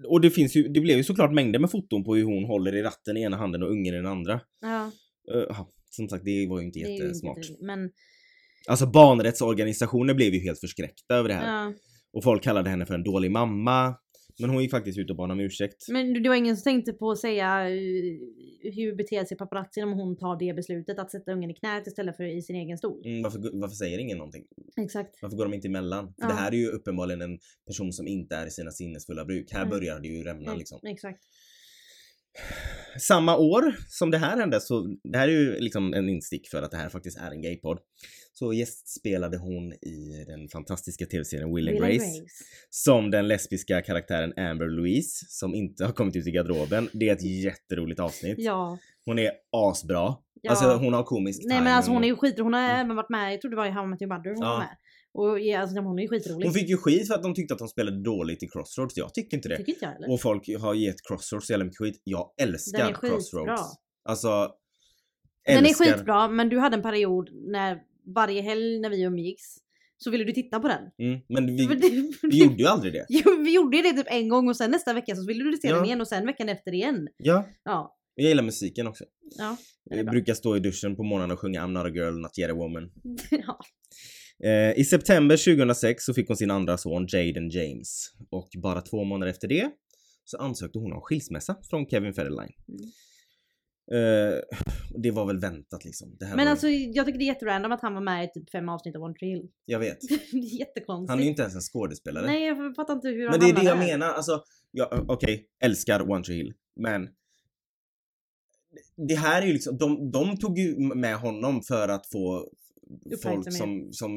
Och det finns ju, det blev ju såklart mängder med foton på hur hon håller i ratten i ena handen och ungen i den andra. Ja. Uh, som sagt, det var ju inte är ju jättesmart. inte, men Alltså barnrättsorganisationer blev ju helt förskräckta över det här. ja. Och folk kallade henne för en dålig mamma. Men hon gick faktiskt ut och bad om ursäkt. Men det var ingen som tänkte på att säga eh, hur beter sig paparazzi om hon tar det beslutet att sätta ungen i knät istället för i sin egen stol. Mm, varför, varför säger ingen någonting? Exakt. Varför går de inte emellan? För Ja. det här är ju uppenbarligen en person som inte är i sina sinnesfulla bruk. Här Mm. börjar det ju rämna Mm, liksom. Exakt. Samma år som det här hände så, det här är ju liksom en instick för att det här faktiskt är en gaypodd. Så gästspelade hon i den fantastiska tv-serien Will and Will and Grace. Som den lesbiska karaktären Amber Louise som inte har kommit ut i garderoben. Det är ett jätteroligt avsnitt. Ja. Hon är asbra. ja. Alltså hon har komisk Nej men alltså hon är ju skit. Hon har Mm. även varit med, jag tror det var i How I Met Your Mother hon Ja. var med. Och ja, alltså, hon är ju skitrolig. Hon fick ju skit för att de tyckte att de spelade dåligt i Crossroads. Jag tycker inte det. Tycker inte jag heller. Och folk har gett Crossroads jävla mycket skit. Jag Den älskar är skitbra. Crossroads. Alltså... Den är älskar- skitbra men du hade en period när varje helg när vi umgicks så ville du titta på den. Mm, men vi, vi gjorde ju aldrig det. Jo, vi gjorde det typ en gång och sen nästa vecka så ville du se Ja. den igen och sen veckan efter igen. Ja, Ja. jag gillar musiken också. Ja. den är Jag brukar stå i duschen på morgonen och sjunga I'm not a girl, not yet a woman. ja. Eh, I september 2006 så fick hon sin andra son Jaden James. Och bara två månader efter det så ansökte hon om skilsmässa från Kevin Federline. Mm. Eh, det var väl väntat liksom. Det här Men var, alltså jag tycker det är jätterandom att han var med i typ fem avsnitt av One Tree Hill. Jag vet. det är jättekonstigt. Han är ju inte ens en skådespelare. Nej jag fattar inte hur men han det är det jag där. menar. Alltså, ja, okej, älskar One Tree Hill. Men det här är ju liksom, de, de tog ju med honom för att få folk som, som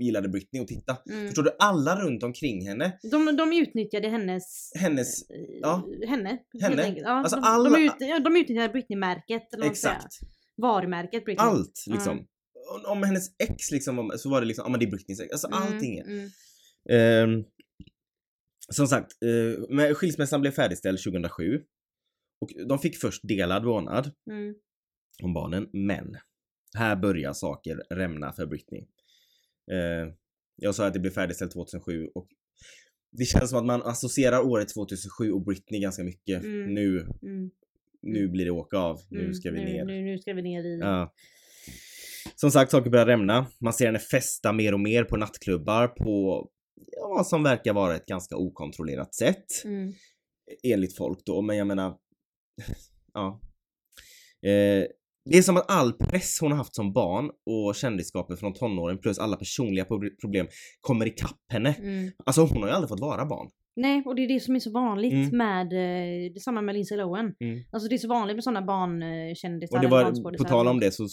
gillade Britney att titta. Mm. Förstår du? Alla runt omkring henne, De, de utnyttjade hennes... hennes, eh, ja. Henne. Henne. Ja, Alltså de, alla- de, ut, de utnyttjade Britney-märket. exakt. Varumärket Britney. Allt liksom. Om- Om hennes ex liksom, var- så var det liksom, ja men det är Britneys ex. Alltså Mm, allting. Mm. Ehm, som sagt, uh, skilsmässan blev färdigställd 2007. Och de fick först delad vårdnad Mm. om barnen, men här börjar saker rämna för Britney. Eh, jag sa att det blev färdigställt 2007 och det känns som att man associerar året 2007 och Britney ganska mycket. Mm. Nu, Mm. nu blir det åka av. Nu Mm. ska vi nu, ner. Nu, nu ska vi ner i... Ja. Som sagt, saker börjar rämna. Man ser henne festa mer och mer på nattklubbar på ja, som verkar vara ett ganska okontrollerat sätt. Mm. Enligt folk då, men jag menar... Ja. Eh, det är som att all press hon har haft som barn och kändisskapet från tonåren plus alla personliga pro- problem kommer ikapp henne. Mm. Alltså hon har ju aldrig fått vara barn. Nej, och det är det som är så vanligt Mm. med, eh, det samma med Lindsay Lohan. Mm. Alltså det är så vanligt med sådana barnkändisar. Och det var, på tal om det så,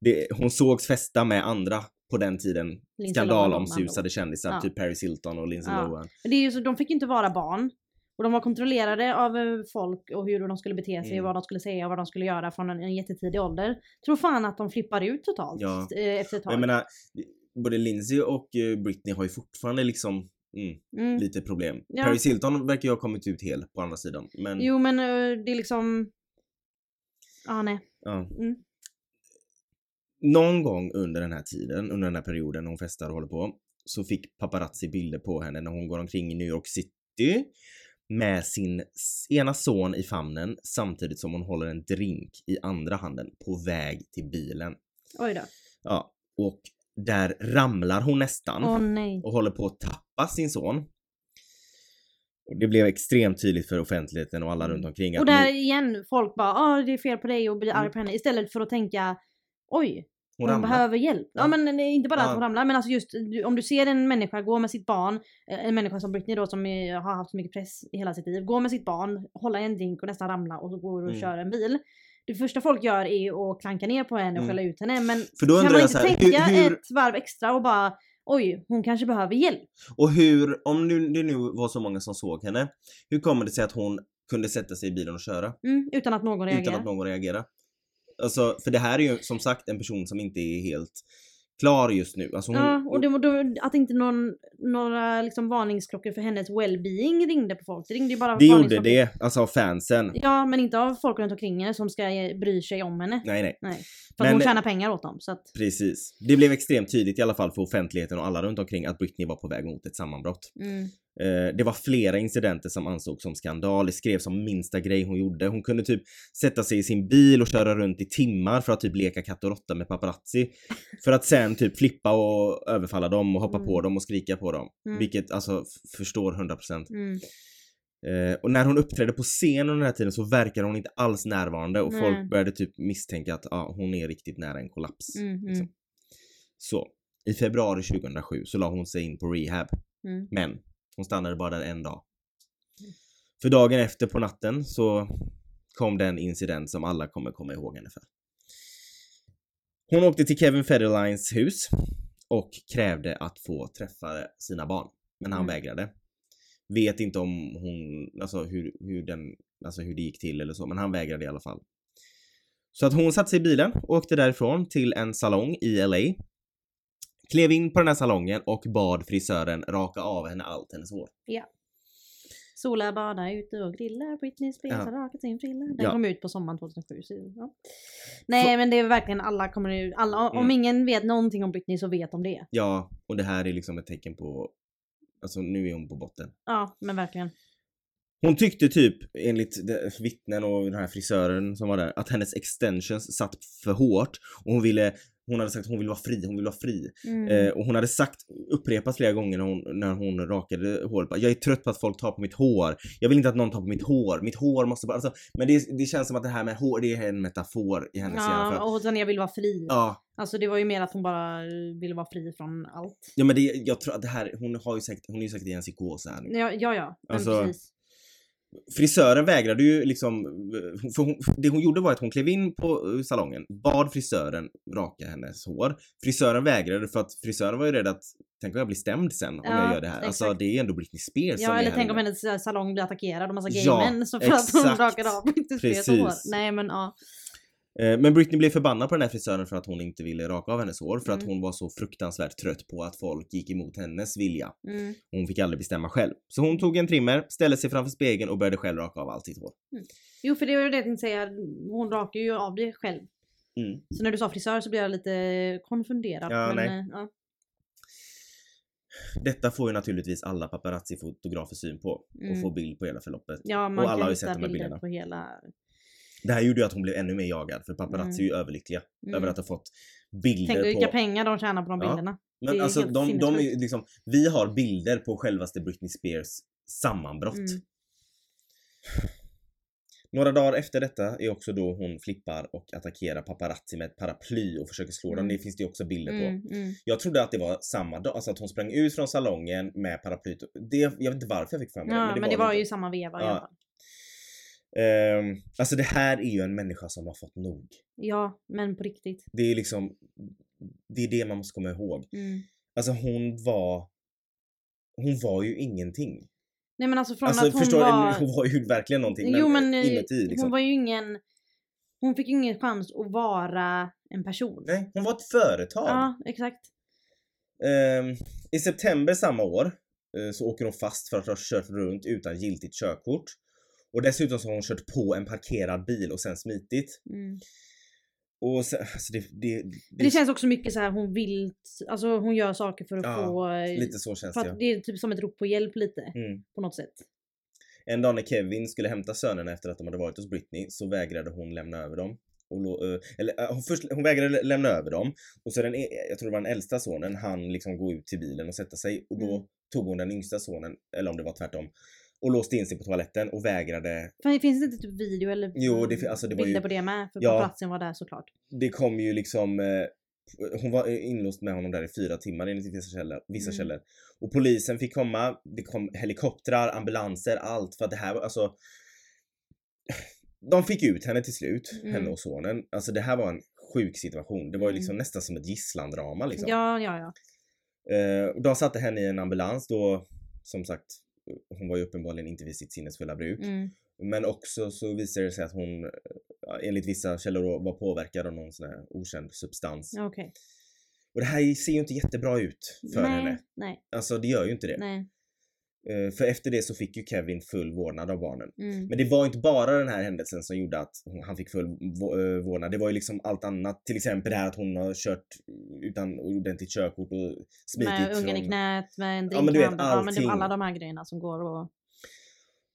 det, hon sågs festa med andra på den tiden skandalomsusade kändisar, Ja. typ Paris Hilton och Lindsay Ja. Lohan. Men det är ju så, de fick inte vara barn. Och de var kontrollerade av eh, folk och hur de skulle bete sig, Mm. och vad de skulle säga och vad de skulle göra från en, en jättetidig ålder. Tror fan att de flippar ut totalt Ja. eh, efter ett tag. jag menar, både Lindsay och eh, Britney har ju fortfarande liksom mm, mm. lite problem. Ja. Paris Hilton verkar ju ha kommit ut hel på andra sidan. Men, Jo men det är liksom... Ja nej. ja. Mm. Någon gång under den här tiden, under den här perioden när hon festar och håller på, så fick paparazzi bilder på henne när hon går omkring i New York City med sin ena son i famnen samtidigt som hon håller en drink i andra handen på väg till bilen. Oj då. Ja, och där ramlar hon nästan Åh nej. och håller på att tappa sin son. Och det blev extremt tydligt för offentligheten och alla runt omkring Mm. Och där nu, igen, folk bara ah det är fel på dig och blir Mm. arg på henne. Istället för att tänka oj, hon hon behöver hjälp. Ja. Ja. men inte bara Ja. att hon ramlar men alltså just om du ser en människa gå med sitt barn, eh, en människa som Britney då som eh, har haft så mycket press i hela sitt liv, gå med sitt barn, hålla i en drink och nästan ramla och så går och Mm. kör en bil. Det första folk gör är att klanka ner på henne och Mm. skälla ut henne men För då kan man inte här, tänka hur- hur- ett varv extra och bara oj, hon kanske behöver hjälp. Och hur, om nu, det nu var så många som såg henne, hur kommer det sig att hon kunde sätta sig i bilen och köra Mm, utan att någon reagerar. utan att någon reagerar? Alltså, för det här är ju som sagt en person som inte är helt klar just nu. Alltså hon, Ja, och det då, att inte någon, några liksom varningsklockor för hennes well-being ringde på folk. Det ringde ju bara det gjorde det, alltså av fansen. Ja, men inte av folk runt omkring henne som ska bry sig om henne. Nej, nej. Nej. För Men- hon tjänar pengar åt dem. Så att, Precis. Det blev extremt tydligt i alla fall för offentligheten och alla runt omkring att Britney var på väg mot ett sammanbrott. mm. Eh, det var flera incidenter som ansågs som skandal. Det skrevs som minsta grej hon gjorde. Hon kunde typ sätta sig i sin bil och köra runt i timmar för att typ leka katt och råtta med paparazzi. För att sen typ flippa och överfalla dem och hoppa Mm. på dem och skrika på dem. Mm. Vilket alltså förstår 100%. Mm. Eh, och när hon uppträdde på scen under den här tiden så verkade hon inte alls närvarande och Nej. folk började typ misstänka att ah, hon är riktigt nära en kollaps. Mm, mm, liksom. Så, i februari 2007 så la hon sig in på rehab. mm. Men hon stannade bara där en dag. För dagen efter på natten så kom det en incident som alla kommer komma ihåg henne för. Hon åkte till Kevin Federlines hus och krävde att få träffa sina barn. Men han Mm. vägrade. Vet inte om hon, alltså hur, hur den, alltså hur det gick till eller så, men han vägrade i alla fall. Så att hon satte sig i bilen och åkte därifrån till en salong i LA. Klev in på den här salongen och bad frisören raka av henne allt hennes hår. Sola, bada, ute och grilla. Britney Spears Ja. har rakat sin frilla. Den Ja. kom ut på sommaren 2007. Så, ja. Nej men det är verkligen alla kommer ju, alla, om Mm. ingen vet någonting om Britney så vet de det. Ja, och det här är liksom ett tecken på, alltså nu är hon på botten. Ja men verkligen. Hon tyckte typ, enligt vittnen och den här frisören som var där, att hennes extensions satt för hårt och hon ville hon hade sagt att hon vill vara fri, hon vill vara fri. Mm. Eh, och hon hade sagt, upprepat flera gånger när hon, när hon rakade håret, jag är trött på att folk tar på mitt hår. Jag vill inte att någon tar på mitt hår. Mitt hår måste bara, alltså, men det, det känns som att det här med hår, det är en metafor i hennes hjärna. För, ja, och sen jag vill vara fri. ja, Alltså det var ju mer att hon bara ville vara fri från allt. ja men det, jag tror att det här, hon har ju säkert, hon är ju säkert i en psykos här nu. Ja, ja. ja Alltså, precis. Frisören vägrade ju liksom, för hon, det hon gjorde var att hon klev in på eh, salongen, bad frisören raka hennes hår. Frisören vägrade för att frisören var ju rädd att, tänk om jag blir stämd sen om Ja, jag gör det här. Alltså exakt. det är ändå Britney Spears Ja är eller här tänk om hennes eh, salong blir attackerad av massa gay Ja, så för att hon exakt. rakade av Britney Spears hår. Nej men ja. Eh, Men Britney blev förbannad på den här frisören för att hon inte ville raka av hennes hår för att Mm. hon var så fruktansvärt trött på att folk gick emot hennes vilja. Mm. Hon fick aldrig bestämma själv. Så hon tog en trimmer, ställde sig framför spegeln och började själv raka av allt sitt hår. Jo för det var ju det jag tänkte säga, hon rakar ju av det själv. Mm. Så när du sa frisör så blev jag lite konfunderad. Ja, men, eh, ja. Detta får ju naturligtvis alla paparazzi-fotografer syn på och Mm. får bild på hela förloppet. ja man Och alla kan har ju sett de här bilder bilderna. på hela... Det här gjorde ju att hon blev ännu mer jagad för paparazzi är ju överlyckliga Mm. över att ha fått bilder Tänk vilka på... pengar de tjänar på de Ja. bilderna. det Men alltså de, de är liksom, vi har bilder på självaste Britney Spears sammanbrott. Mm. Några dagar efter detta är också då hon flippar och attackerar paparazzi med ett paraply och försöker slå dem. Mm. Det finns det ju också bilder på. Mm, mm. Jag trodde att det var samma dag, alltså att hon sprang ut från salongen med paraplyt. Det, jag vet inte varför jag fick för mig Ja, men det var, inte. ju samma veva i Ja. alla fall. Ehm, alltså det här är ju en människa som har fått nog. Ja, men på riktigt. Det är liksom, det är det man måste komma ihåg. Mm. Alltså hon var, hon var ju ingenting. Nej men alltså från Alltså att hon förstår var... hon var ju verkligen någonting. jo men eh, inuti liksom. hon var ju ingen... Hon fick ju ingen chans att vara en person. Nej, hon var ett företag. Ja, exakt. Ehm, I september samma år eh, så åker hon fast för att ha kört runt utan giltigt körkort. Och dessutom så har hon kört på en parkerad bil och sen smitit. Mm. Och sen, alltså det, det, Men det känns också mycket så här hon vill... Alltså hon gör saker för att Ja, få... eh, lite så känns det ja. det är typ som ett rop på hjälp lite. Mm. På något sätt. En dag när Kevin skulle hämta sönerna efter att de hade varit hos Britney så vägrade hon lämna över dem. Och eh, eller eh, hon, först, hon vägrade lä- lämna över dem och så den, e- jag tror det var den äldsta sonen, han liksom gå ut till bilen och sätta sig och då Mm. tog hon den yngsta sonen, eller om det var tvärtom, och låste in sig på toaletten och vägrade. Fan, Finns det inte typ video eller Jo, det alltså det var bilder ju- på det med? För Ja. platsen var där såklart. Det kom ju liksom eh, hon var inlåst med honom där i fyra timmar enligt vissa källor. Vissa Mm. källor. Och polisen fick komma, det kom helikoptrar, ambulanser, allt för att det här var alltså de fick ut henne till slut, Mm. henne och sonen. Alltså det här var en sjuk situation. Det var ju Mm. liksom nästan som ett gisslandrama liksom. Ja, ja, ja. Eh, och de satte henne i en ambulans då, som sagt, hon var ju uppenbarligen inte vid sitt sinnesfulla bruk. Mm. Men också så visade det sig att hon, ja, enligt vissa källor då, var påverkad av någon sån här okänd substans. Okej. Och det här ser ju inte jättebra ut för nej, henne. nej, Alltså det gör ju inte det. nej. Eh, för efter det så fick ju Kevin full vårdnad av barnen. Mm. Men det var inte bara den här händelsen som gjorde att han fick full eh, vårdnad. Det var ju liksom allt annat. Till exempel det här att hon har kört utan ordentligt körkort och smitit Med ungen i från... knät, med en Ja, men du vet, drinkhandel. Ja, men det allting. alla de här grejerna som går och...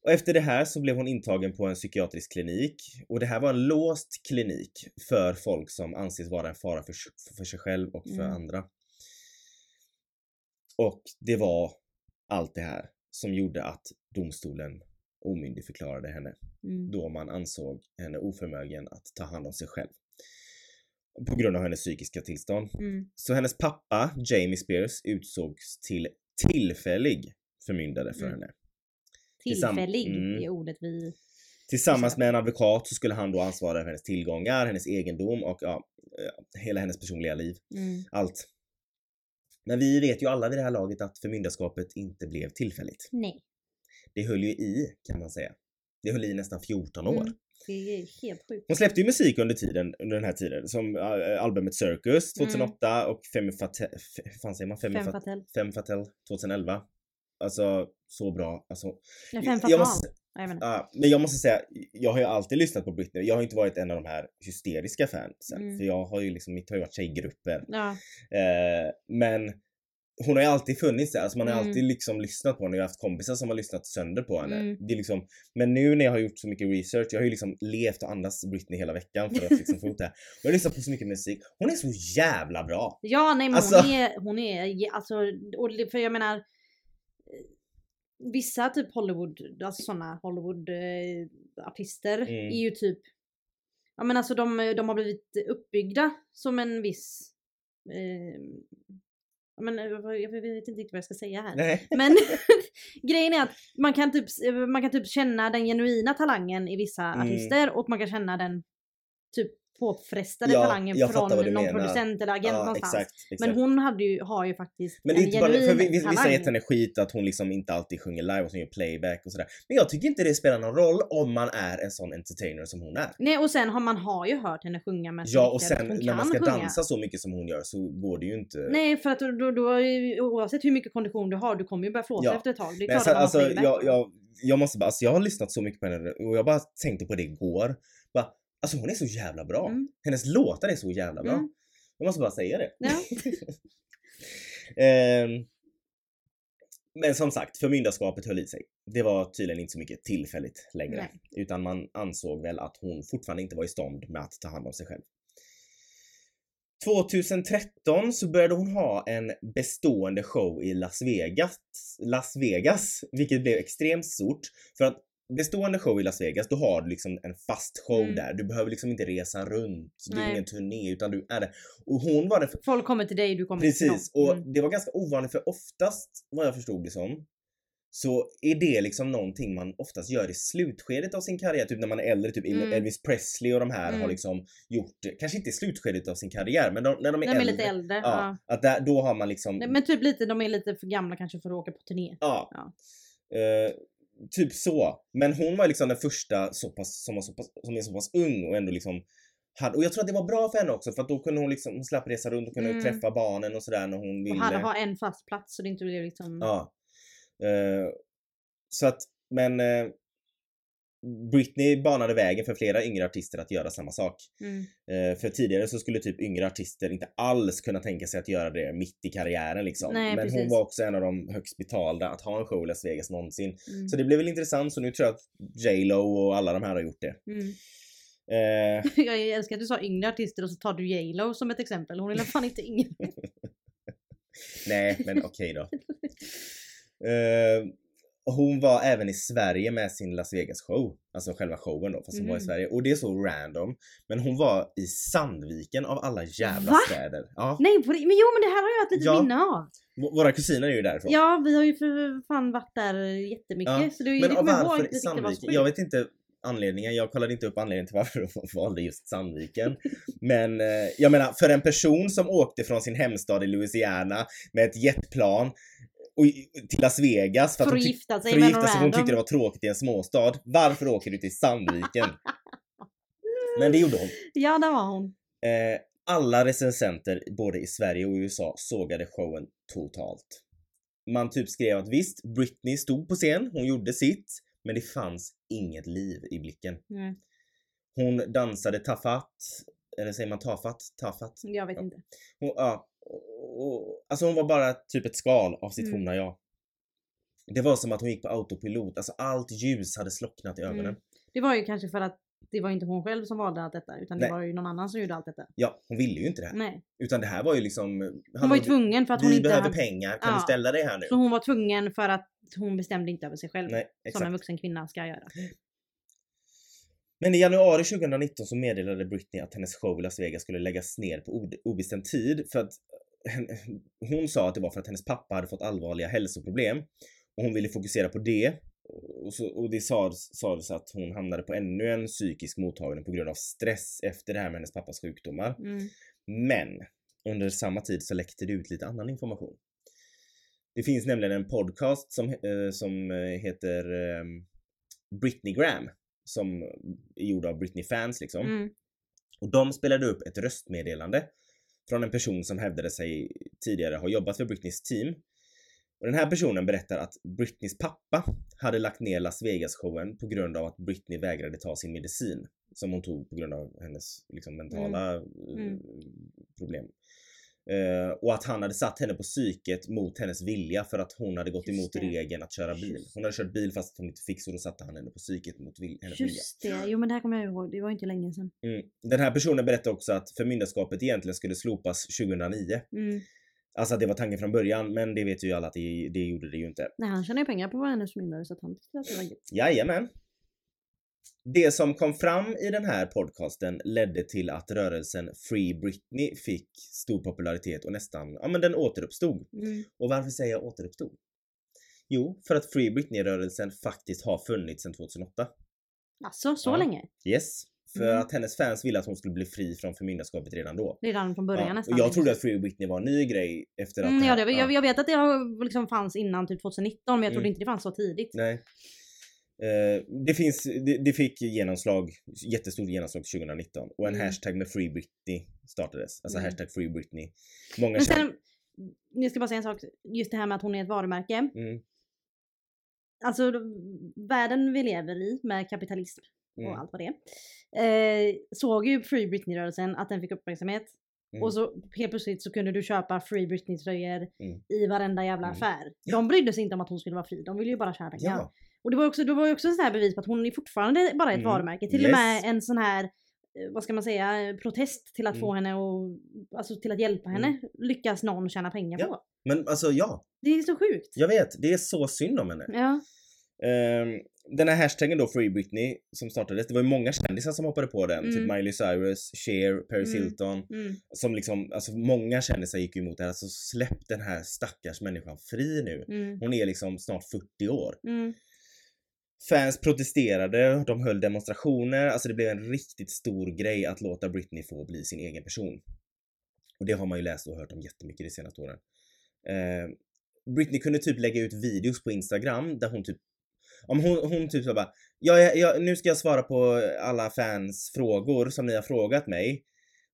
Och efter det här så blev hon intagen på en psykiatrisk klinik. Och det här var en låst klinik för folk som anses vara en fara för, för sig själv och för Mm. andra. Och det var allt det här som gjorde att domstolen omyndigförklarade henne Mm. då man ansåg henne oförmögen att ta hand om sig själv. På grund av hennes psykiska tillstånd. Mm. Så hennes pappa, Jamie Spears, utsågs till tillfällig förmyndare för Mm. henne. Tillfällig Mm. är ordet vi... Tillsammans med en advokat så skulle han då ansvara för hennes tillgångar, hennes egendom och ja, eh, hela hennes personliga liv. Mm. Allt. Men vi vet ju alla vid det här laget att förmyndarskapet inte blev tillfälligt. Nej. Det höll ju i kan man säga. Det höll i nästan 14 år. Mm. Det är helt sjukt. Hon släppte ju musik under tiden, under den här tiden, som äh, albumet Circus 2008 och Femme Fatale, fan säger man? Femme, Femme Fat- fatale. Femme Fatale 2011. Alltså, så bra. Alltså, jag femme fatale. jag. Ja, men jag måste säga, jag har ju alltid lyssnat på Britney. Jag har inte varit en av de här hysteriska fansen. Mm. För jag har ju liksom, mitt har ju varit tjejgrupper. Ja. Eh, men hon har ju alltid funnits där. Alltså man har Mm. alltid liksom lyssnat på henne. Jag har haft kompisar som har lyssnat sönder på henne. Mm. Det är liksom, men nu när jag har gjort så mycket research, jag har ju liksom levt och andats Britney hela veckan för att liksom få ut det här. Och jag har lyssnat på så mycket musik. Hon är så jävla bra! Ja, nej men Alltså- hon är, hon är, alltså, och för jag menar Vissa typ Hollywood, alltså sådana Hollywood eh, artister Mm. är ju typ Ja men alltså de, de har blivit uppbyggda som en viss eh, men, eh, vad- jag vet inte riktigt vad jag ska säga här. Nej. Men grejen är att man kan, typ, man kan typ känna den genuina talangen i vissa Mm. artister och man kan känna den typ påfrestade Ja, talangen från någon menar. producent eller agent Ja, någonstans. exakt, exakt. Men hon hade ju, har ju faktiskt Men det är en inte bara, för vi- vi- vissa har gett henne skit att hon liksom inte alltid sjunger live och hon gör playback och sådär. Men jag tycker inte det spelar någon roll om man är en sån entertainer som hon är. Nej och sen har man har ju hört henne sjunga med Ja och sen när man ska sjunga. dansa så mycket som hon gör så går det ju inte. Nej för att då, då, då, oavsett hur mycket kondition du har, du kommer ju börja flåsa Ja. efter ett tag. Det är Nej, klart sen, att alltså, jag, jag, jag måste bara, alltså, jag har lyssnat så mycket på henne och jag bara tänkte på det igår. Bara, alltså hon är så jävla bra. Mm. Hennes låtar är så jävla bra. Mm. Jag måste bara säga det. Ja. Ehm, men som sagt, förmyndarskapet höll i sig. Det var tydligen inte så mycket tillfälligt längre. Nej. Utan man ansåg väl att hon fortfarande inte var i stånd med att ta hand om sig själv. 2013 så började hon ha en bestående show i Las Vegas, Las Vegas, vilket blev extremt stort. För att bestående show i Las Vegas, då har du liksom en fast show Mm. där. Du behöver liksom inte resa runt. Det är Nej. ingen turné utan du är där. Och hon var den Folk kommer till dig, du kommer till Precis, och Mm. det var ganska ovanligt för oftast, vad jag förstod det som, så är det liksom någonting man oftast gör i slutskedet av sin karriär, typ när man är äldre, typ Mm. Elvis Presley och de här har Mm. liksom gjort, det. kanske inte i slutskedet av sin karriär, men de, när de är De är äldre. lite äldre. Ja, Ja. att där, då har man liksom, Nej, Men typ lite, de är lite för gamla kanske för att åka på turné. ja. Ja. Eh, typ så. Men hon var liksom den första så pass, som, var så pass, som är så pass ung och ändå liksom hade, och jag tror att det var bra för henne också för att då kunde hon liksom, hon slapp resa runt och kunde Mm. träffa barnen och sådär när hon Och ville. hade ha en fast plats så det inte blev liksom... Ja. Eh, så att, men eh, Britney banade vägen för flera yngre artister att göra samma sak. Mm. Eh, för tidigare så skulle typ yngre artister inte alls kunna tänka sig att göra det mitt i karriären liksom. Nej, men hon precis. var också en av de högst betalda att ha en show i Las Vegas någonsin. Mm. Så det blev väl intressant så nu tror jag att J Lo och alla de här har gjort det. Mm. Eh, Jag älskar att du sa yngre artister och så tar du J Lo som ett exempel. Hon är väl fan inte yngre. nej, men okej då. Eh, och hon var även i Sverige med sin Las Vegas show. Alltså själva showen då, fast hon var i Mhm. Sverige. Och det är så random. Men hon var i Sandviken av alla jävla Va? städer. Ja, Nej, men jo men det här har jag ett litet Ja. minne av. v- våra kusiner är ju därifrån. Ja, vi har ju för fan varit där jättemycket. Ja, Så det, Men ihåg varför det var så Sandviken? Jag vet inte anledningen. Jag kollade inte upp anledningen till varför de valde just Sandviken. Men eh, jag menar, för en person som åkte från sin hemstad i Louisiana med ett jetplan och, till Las Vegas för att, För att tyck- gifta sig för att gifta sig för hon tyckte det var tråkigt i en småstad. Varför åker du till Sandviken? Men det gjorde hon. Ja, där var hon. Eh, alla recensenter både i Sverige och USA sågade showen totalt. Man typ skrev att visst, Britney stod på scen, hon gjorde sitt, men det fanns inget liv i blicken. Mm. Hon dansade tafatt, eller säger man tafatt? Tafatt? Jag vet Ja. inte. Hon, ja, och, alltså hon var bara typ ett skal av sitt Mm. forna jag. Det var som att hon gick på autopilot, alltså allt ljus hade slocknat i ögonen. Mm. Det var ju kanske för att det var inte hon själv som valde allt detta utan det Nej. var ju någon annan som gjorde allt detta. Ja, hon ville ju inte det här. Nej. Utan det här var ju liksom... Hon var ju tvungen för att hon Vi inte behöver hade... pengar, kan Ja. du ställa dig här nu? Så hon var tvungen för att hon bestämde inte över sig själv. Nej, som en exakt. vuxen kvinna ska göra. Men i januari 2019 så meddelade Britney att hennes show i Las Vegas skulle läggas ner på ob- obestämd tid för att hon sa att det var för att hennes pappa hade fått allvarliga hälsoproblem och hon ville fokusera på det. Och, så, och det sades, sades att hon hamnade på ännu en psykisk mottagning på grund av stress efter det här med hennes pappas sjukdomar. Mm. Men under samma tid så läckte det ut lite annan information. Det finns nämligen en podcast som, eh, som eh, heter eh, Britney Graham som är gjord av Britney-fans liksom. Mm. Och de spelade upp ett röstmeddelande från en person som hävdade sig tidigare ha jobbat för Britneys team. Och den här personen berättar att Britneys pappa hade lagt ner Las Vegas-showen på grund av att Britney vägrade ta sin medicin som hon tog på grund av hennes liksom, mentala eh, Mm. problem. Eh, och att han hade satt henne på psyket mot hennes vilja för att hon hade gått Just emot det. regeln att köra bil. Just Hon hade kört bil fast hon inte fick så då satte han henne på psyket mot vil- hennes vilja. Just det, jo men det här kommer jag ihåg. Det var inte länge sedan. Mm. Den här personen berättade också att förmyndarskapet egentligen skulle slopas 2009. Mm. Alltså att det var tanken från början, men det vet ju alla att det, det gjorde det ju inte. Nej, han tjänar ju pengar på att vara hennes förmyndare så att han tyckte att det var gött. Jajamän. Det som kom fram i den här podcasten ledde till att rörelsen Free Britney fick stor popularitet och nästan, ja men den återuppstod. Mm. Och varför säger jag återuppstod? Jo, för att Free Britney-rörelsen faktiskt har funnits sedan 2008. Alltså, så Ja. länge? Yes. För Mm. att hennes fans ville att hon skulle bli fri från förmyndarskapet redan då. Redan från början Ja, nästan. och jag trodde att Free Britney var en ny grej efter att Mm, det ja, det, jag, jag vet att det liksom fanns innan typ 2019 men jag trodde Mm. inte det fanns så tidigt. Nej. Eh, det finns, det, det fick genomslag, jättestort genomslag 2019 och en Mm. hashtag med Free Britney startades. Alltså Mm. hashtag Free Britney. Många Men sen, jag ska bara säga en sak. Just det här med att hon är ett varumärke. Mm, Alltså världen vi lever i med kapitalism och mm, allt vad det är. Eh, såg ju Free Britney-rörelsen att den fick uppmärksamhet. mm. Och så helt plötsligt så kunde du köpa Free Britney-tröjor Mm. i varenda jävla Mm. affär. De brydde sig inte om att hon skulle vara fri, de ville ju bara tjäna pengar. Ja, Och det var också, det var också en sån här bevis på att hon är fortfarande bara ett Mm. varumärke. Till Yes. och med en sån här, eh, vad ska man säga, protest till att Mm. få henne och alltså till att hjälpa henne lyckas någon tjäna pengar Ja. på. men alltså ja, Det är så sjukt. jag vet. Det är så synd om henne. Ja. Ehm, den här hashtaggen då, Free Britney, som startades, det var ju många kändisar som hoppade på den. Mm. Typ Miley Cyrus, Cher, Paris Mm. Hilton. Mm. Som liksom, alltså många kändisar gick emot det här. Alltså släpp den här stackars människan fri nu. Mm. Hon är liksom snart 40 år. Fans protesterade, de höll demonstrationer, alltså det blev en riktigt stor grej att låta Britney få bli sin egen person. Och det har man ju läst och hört om jättemycket de senaste åren. Eh, Britney kunde typ lägga ut videos på Instagram där hon typ om hon, hon typ så bara, ja, ja, ja, nu ska jag svara på alla fans frågor som ni har frågat mig.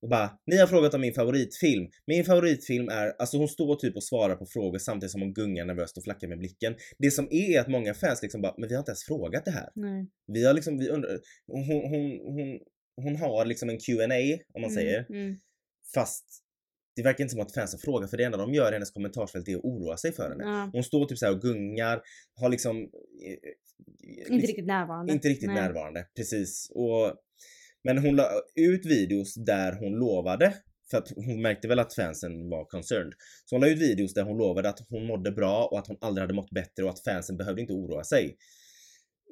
Och bara, ni har frågat om min favoritfilm. Min favoritfilm är, alltså hon står typ och svarar på frågor samtidigt som hon gungar nervöst och flackar med blicken. Det som är att många fans liksom bara, men vi har inte ens frågat det här. Nej. Vi har liksom, vi undrar, hon, hon, hon, hon har liksom en Q&A om man Mm. säger. Mm. Fast det verkar inte som att fansen frågar för det enda de gör i hennes kommentarsfält är att oroa sig för henne. Ja. Hon står typ så här och gungar, har liksom... eh, eh, Inte riktigt närvarande. inte riktigt Nej. närvarande, precis. Och, men hon la ut videos där hon lovade, för att hon märkte väl att fansen var concerned. Så hon la ut videos där hon lovade att hon mådde bra och att hon aldrig hade mått bättre och att fansen behövde inte oroa sig.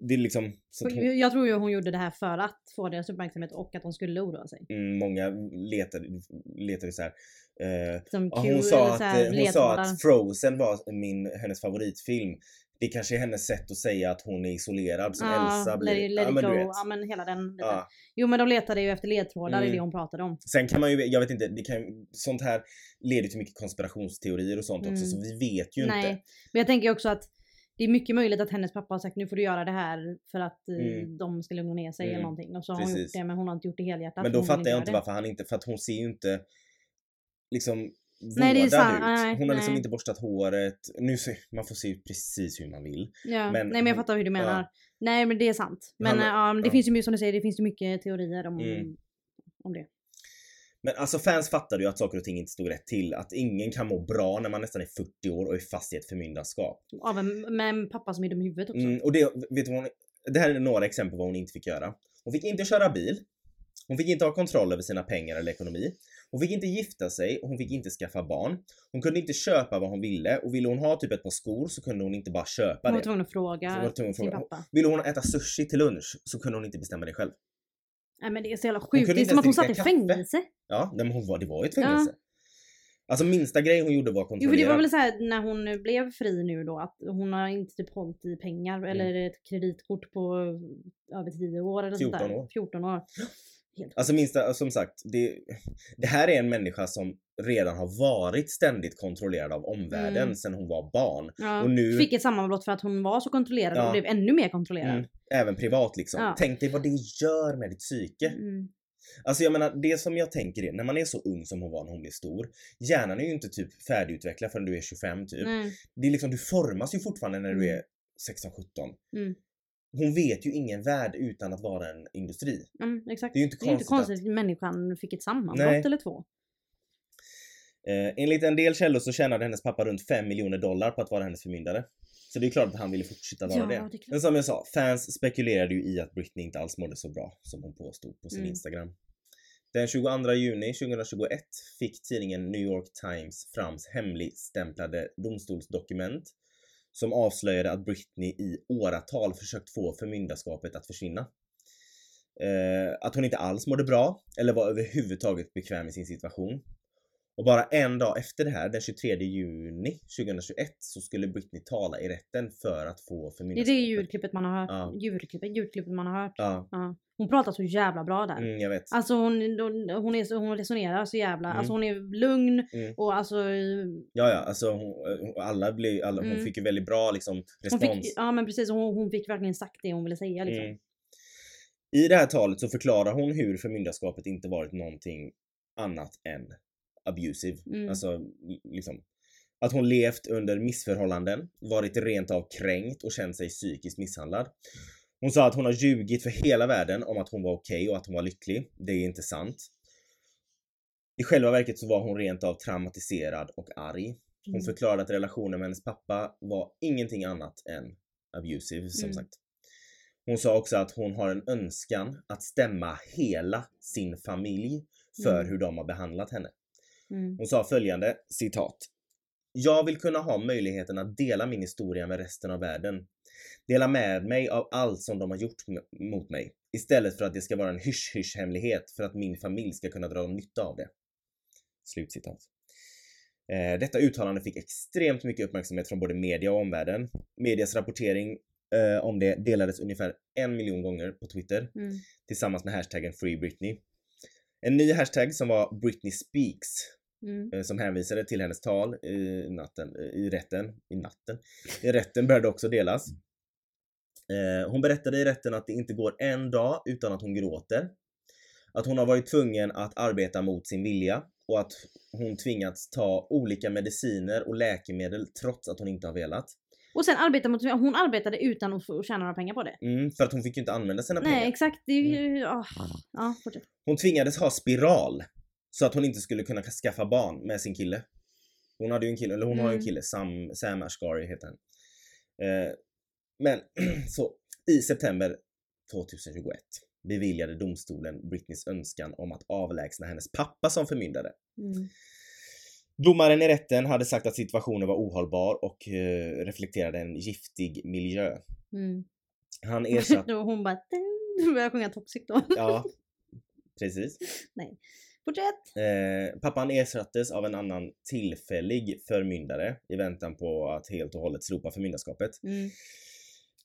Det är liksom... Så hon, Jag tror ju hon gjorde det här för att få deras uppmärksamhet och att de skulle oroa sig. mm, många letade, letade så här. Eh, Som kul hon sa, att, hon sa att Frozen var min, hennes favoritfilm. Det kanske är hennes sätt att säga att hon är isolerad som Elsa blir. Let, let ja, men go. du vet. Ja men hela den biten. Ja. Jo men de letade ju efter ledtrådar Mm. i det hon pratade om. Sen kan man ju, jag vet inte, det kan, sånt här leder till mycket konspirationsteorier och sånt också Mm. så vi vet ju Nej. inte. Men jag tänker också att det är mycket möjligt att hennes pappa har sagt nu får du göra det här för att eh, Mm. de ska lugna ner sig Mm. eller någonting. Och så har hon Precis. gjort det men hon har inte gjort det helhjärtat. Men då hon fattar jag inte varför han inte, för att hon ser ju inte liksom Nej, det är sant. ut. Hon har liksom nej. inte borstat håret. Nu ser, man får se ut precis hur man vill. Ja. men Nej men jag fattar hur du menar. ja. Nej men det är sant. Men Han- ja, det finns ju mycket som du säger, det finns ju mycket teorier om, Mm. om det. Men alltså fans fattade ju att saker och ting inte stod rätt till. Att ingen kan må bra när man nästan är 40 år och är fast i ett förmyndarskap. Av en, med en pappa som är dum i huvudet också. Mm, och det, vet du vad hon, det här är några exempel på vad hon inte fick göra. Hon fick inte köra bil. Hon fick inte ha kontroll över sina pengar eller ekonomi. Hon fick inte gifta sig och hon fick inte skaffa barn. Hon kunde inte köpa vad hon ville och ville hon ha typ ett par skor så kunde hon inte bara köpa Hon var det. tvungen att Så hon fråga var tvungen att sin fråga. pappa. Ville hon äta sushi till lunch så kunde hon inte bestämma det själv. Nej men det är så jävla sjukt. Det är som att hon satt i fängelse. Ja, nej, men hon var, det var ju ett Ja. fängelse. Alltså minsta grej hon gjorde var Jo kontrollerad. det var väl så här när hon blev fri nu då att hon har inte typ hållit i pengar Mm. eller ett kreditkort på över 10 år eller sånt 14 där. år. 14 år. Helt Alltså minsta, som sagt, det, det här är en människa som redan har varit ständigt kontrollerad av omvärlden Mm. sedan hon var barn. ja. Och nu, Fick ett sammanbrott för att hon var så kontrollerad Ja. och blev ännu mer kontrollerad. mm, även privat liksom. Ja. Tänk dig vad det gör med ditt psyke. Mm. Alltså jag menar, det som jag tänker är, när man är så ung som hon var när hon blev stor, hjärnan är ju inte typ färdigutvecklad förrän du är 25 typ. Nej. Det är liksom, du formas ju fortfarande när du Mm. är 16-17. Mm. Hon vet ju ingen värld utan att vara en industri. Mm, exakt. Det är ju inte är inte konstigt konstigt att människan fick ett sammanbrott eller två. Eh, enligt en del källor så tjänade hennes pappa runt 5 miljoner dollar på att vara hennes förmyndare. Så det är klart att han ville fortsätta vara Ja, det. det. Men som jag sa, fans spekulerade ju i att Britney inte alls mådde så bra som hon påstod på sin Mm. Instagram. Den 22 juni 2021 fick tidningen New York Times fram hemligstämplade domstolsdokument som avslöjade att Britney i åratal försökt få förmyndarskapet att försvinna. Eh, att hon inte alls mådde bra eller var överhuvudtaget bekväm i sin situation. Och bara en dag efter det här, den 23 juni 2021, så skulle Britney tala i rätten för att få Det är förmyndarskapet. det ljudklippet man har hört. Ja. Ljudklippet, ljudklippet man har hört. Ja, Ja. Hon pratar så jävla bra där. mm, jag vet. Alltså hon, hon, hon, är hon resonerar så jävla, Mm. alltså hon är lugn Mm. och alltså Ja, ja, alltså hon, hon- alla blev, alla, hon Mm. fick ju väldigt bra liksom hon respons. fick, ja men precis, hon, hon fick verkligen sagt det hon ville säga liksom. Mm. I det här talet så förklarar hon hur förmyndarskapet inte varit någonting annat än abusive. Mm. Alltså liksom att hon levt under missförhållanden, varit rent av kränkt och känt sig psykiskt misshandlad. Hon sa att hon har ljugit för hela världen om att hon var okej och att hon var lycklig. Det är inte sant. I själva verket så var hon rent av traumatiserad och arg. Hon Mm. förklarade att relationen med hennes pappa var ingenting annat än abusive som Mm. sagt. Hon sa också att hon har en önskan att stämma hela sin familj för Mm. hur de har behandlat henne. Mm. Hon sa följande citat. Jag vill kunna ha möjligheten att dela min historia med resten av världen. Dela med mig av allt som de har gjort mot mig. Istället för att det ska vara en hysch-hysch hemlighet för att min familj ska kunna dra nytta av det. Slutcitat. Eh, detta uttalande fick extremt mycket uppmärksamhet från både media och omvärlden. Medias rapportering eh, om det delades ungefär en miljon gånger på Twitter Mm. tillsammans med hashtaggen Free Britney. En ny hashtag som var Britney Speaks Mm. eh, som hänvisade till hennes tal i, natten, eh, i rätten, i natten, i rätten började också delas. Eh, hon berättade i rätten att det inte går en dag utan att hon gråter. Att hon har varit tvungen att arbeta mot sin vilja och att hon tvingats ta olika mediciner och läkemedel trots att hon inte har velat. Och sen arbeta mot, hon arbetade utan att få tjäna några pengar på det. Mm, för att hon fick ju inte använda sina Nej pengar. exakt, det är ju... ah. Ja, fortsätt. Hon tvingades ha spiral så att hon inte skulle kunna skaffa barn med sin kille. Hon hade ju en kille, eller hon har ju en Mm. kille, Sam, Sam Ashgari heter han. Eh, men så i september 2021 beviljade domstolen Britneys önskan om att avlägsna hennes pappa som förmyndare. Mm. Domaren i rätten hade sagt att situationen var ohållbar och eh, reflekterade en giftig miljö. Mm. Han ersatte... Hon bara... Då börjar sjunga Toxic då. ja, precis. Fortsätt! Eh, pappan ersattes av en annan tillfällig förmyndare i väntan på att helt och hållet slopa förmyndarskapet. Mm.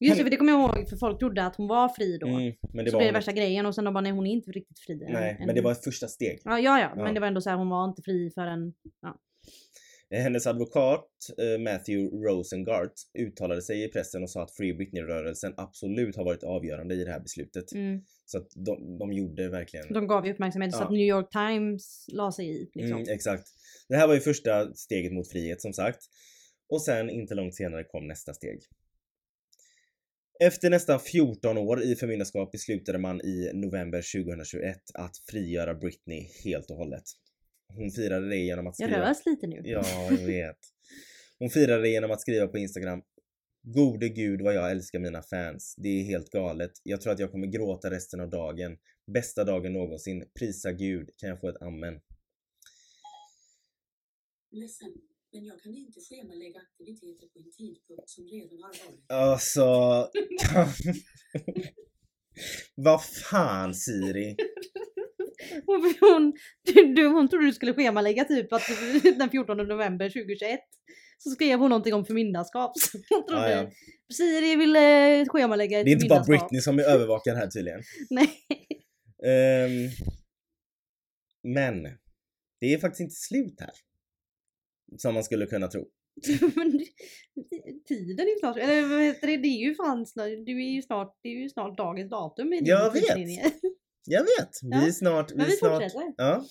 Just det, för det kommer jag ihåg för folk trodde att hon var fri då. Mm, men det så var det värsta grejen och sen de bara nej hon är inte riktigt fri. Nej, än- men det var ett första steg. Ja, ja, ja, Ja. men det var ändå så här hon var inte fri förrän... Eh, Hennes advokat eh, Matthew Rosengart uttalade sig i pressen och sa att Free Britney-rörelsen absolut har varit avgörande i det här beslutet. Mm. Så att de, de gjorde verkligen... De gav ju uppmärksamhet så Ja. att New York Times la sig i. Liksom. Mm, exakt. Det här var ju första steget mot frihet som sagt. Och sen inte långt senare kom nästa steg. Efter nästan 14 år i förmyndarskap beslutade man i november 2021 att frigöra Britney helt och hållet. Hon firade det genom att Jag skriva... rös lite nu. Ja, jag vet. Hon firade det genom att skriva på Instagram. Gode gud vad jag älskar mina fans. Det är helt galet. Jag tror att jag kommer gråta resten av dagen. Bästa dagen någonsin. Prisa gud. Kan jag få ett amen? Ledsen, men jag kan inte schemalägga aktiviteter på en tidpunkt som redan har varit. Alltså... Kan... vad fan Siri? Hon, hon, du, hon trodde du skulle schemalägga typ att den 14 november 2021 så skrev hon någonting om förmyndarskap. Så hon trodde Ja, ja. Siri ville schemalägga ett Det är inte bara. Britney som är övervakad här tydligen. Nej. Ehm, men det är faktiskt inte slut här. Som man skulle kunna tro. Men tiden är snart, eller vad heter det, det är ju fan snart, du är ju snart, det är ju snart dagens datum i din Jag vet. Jag vet! Vi Ja, är snart... Men vi vi snart fortsätter. ja.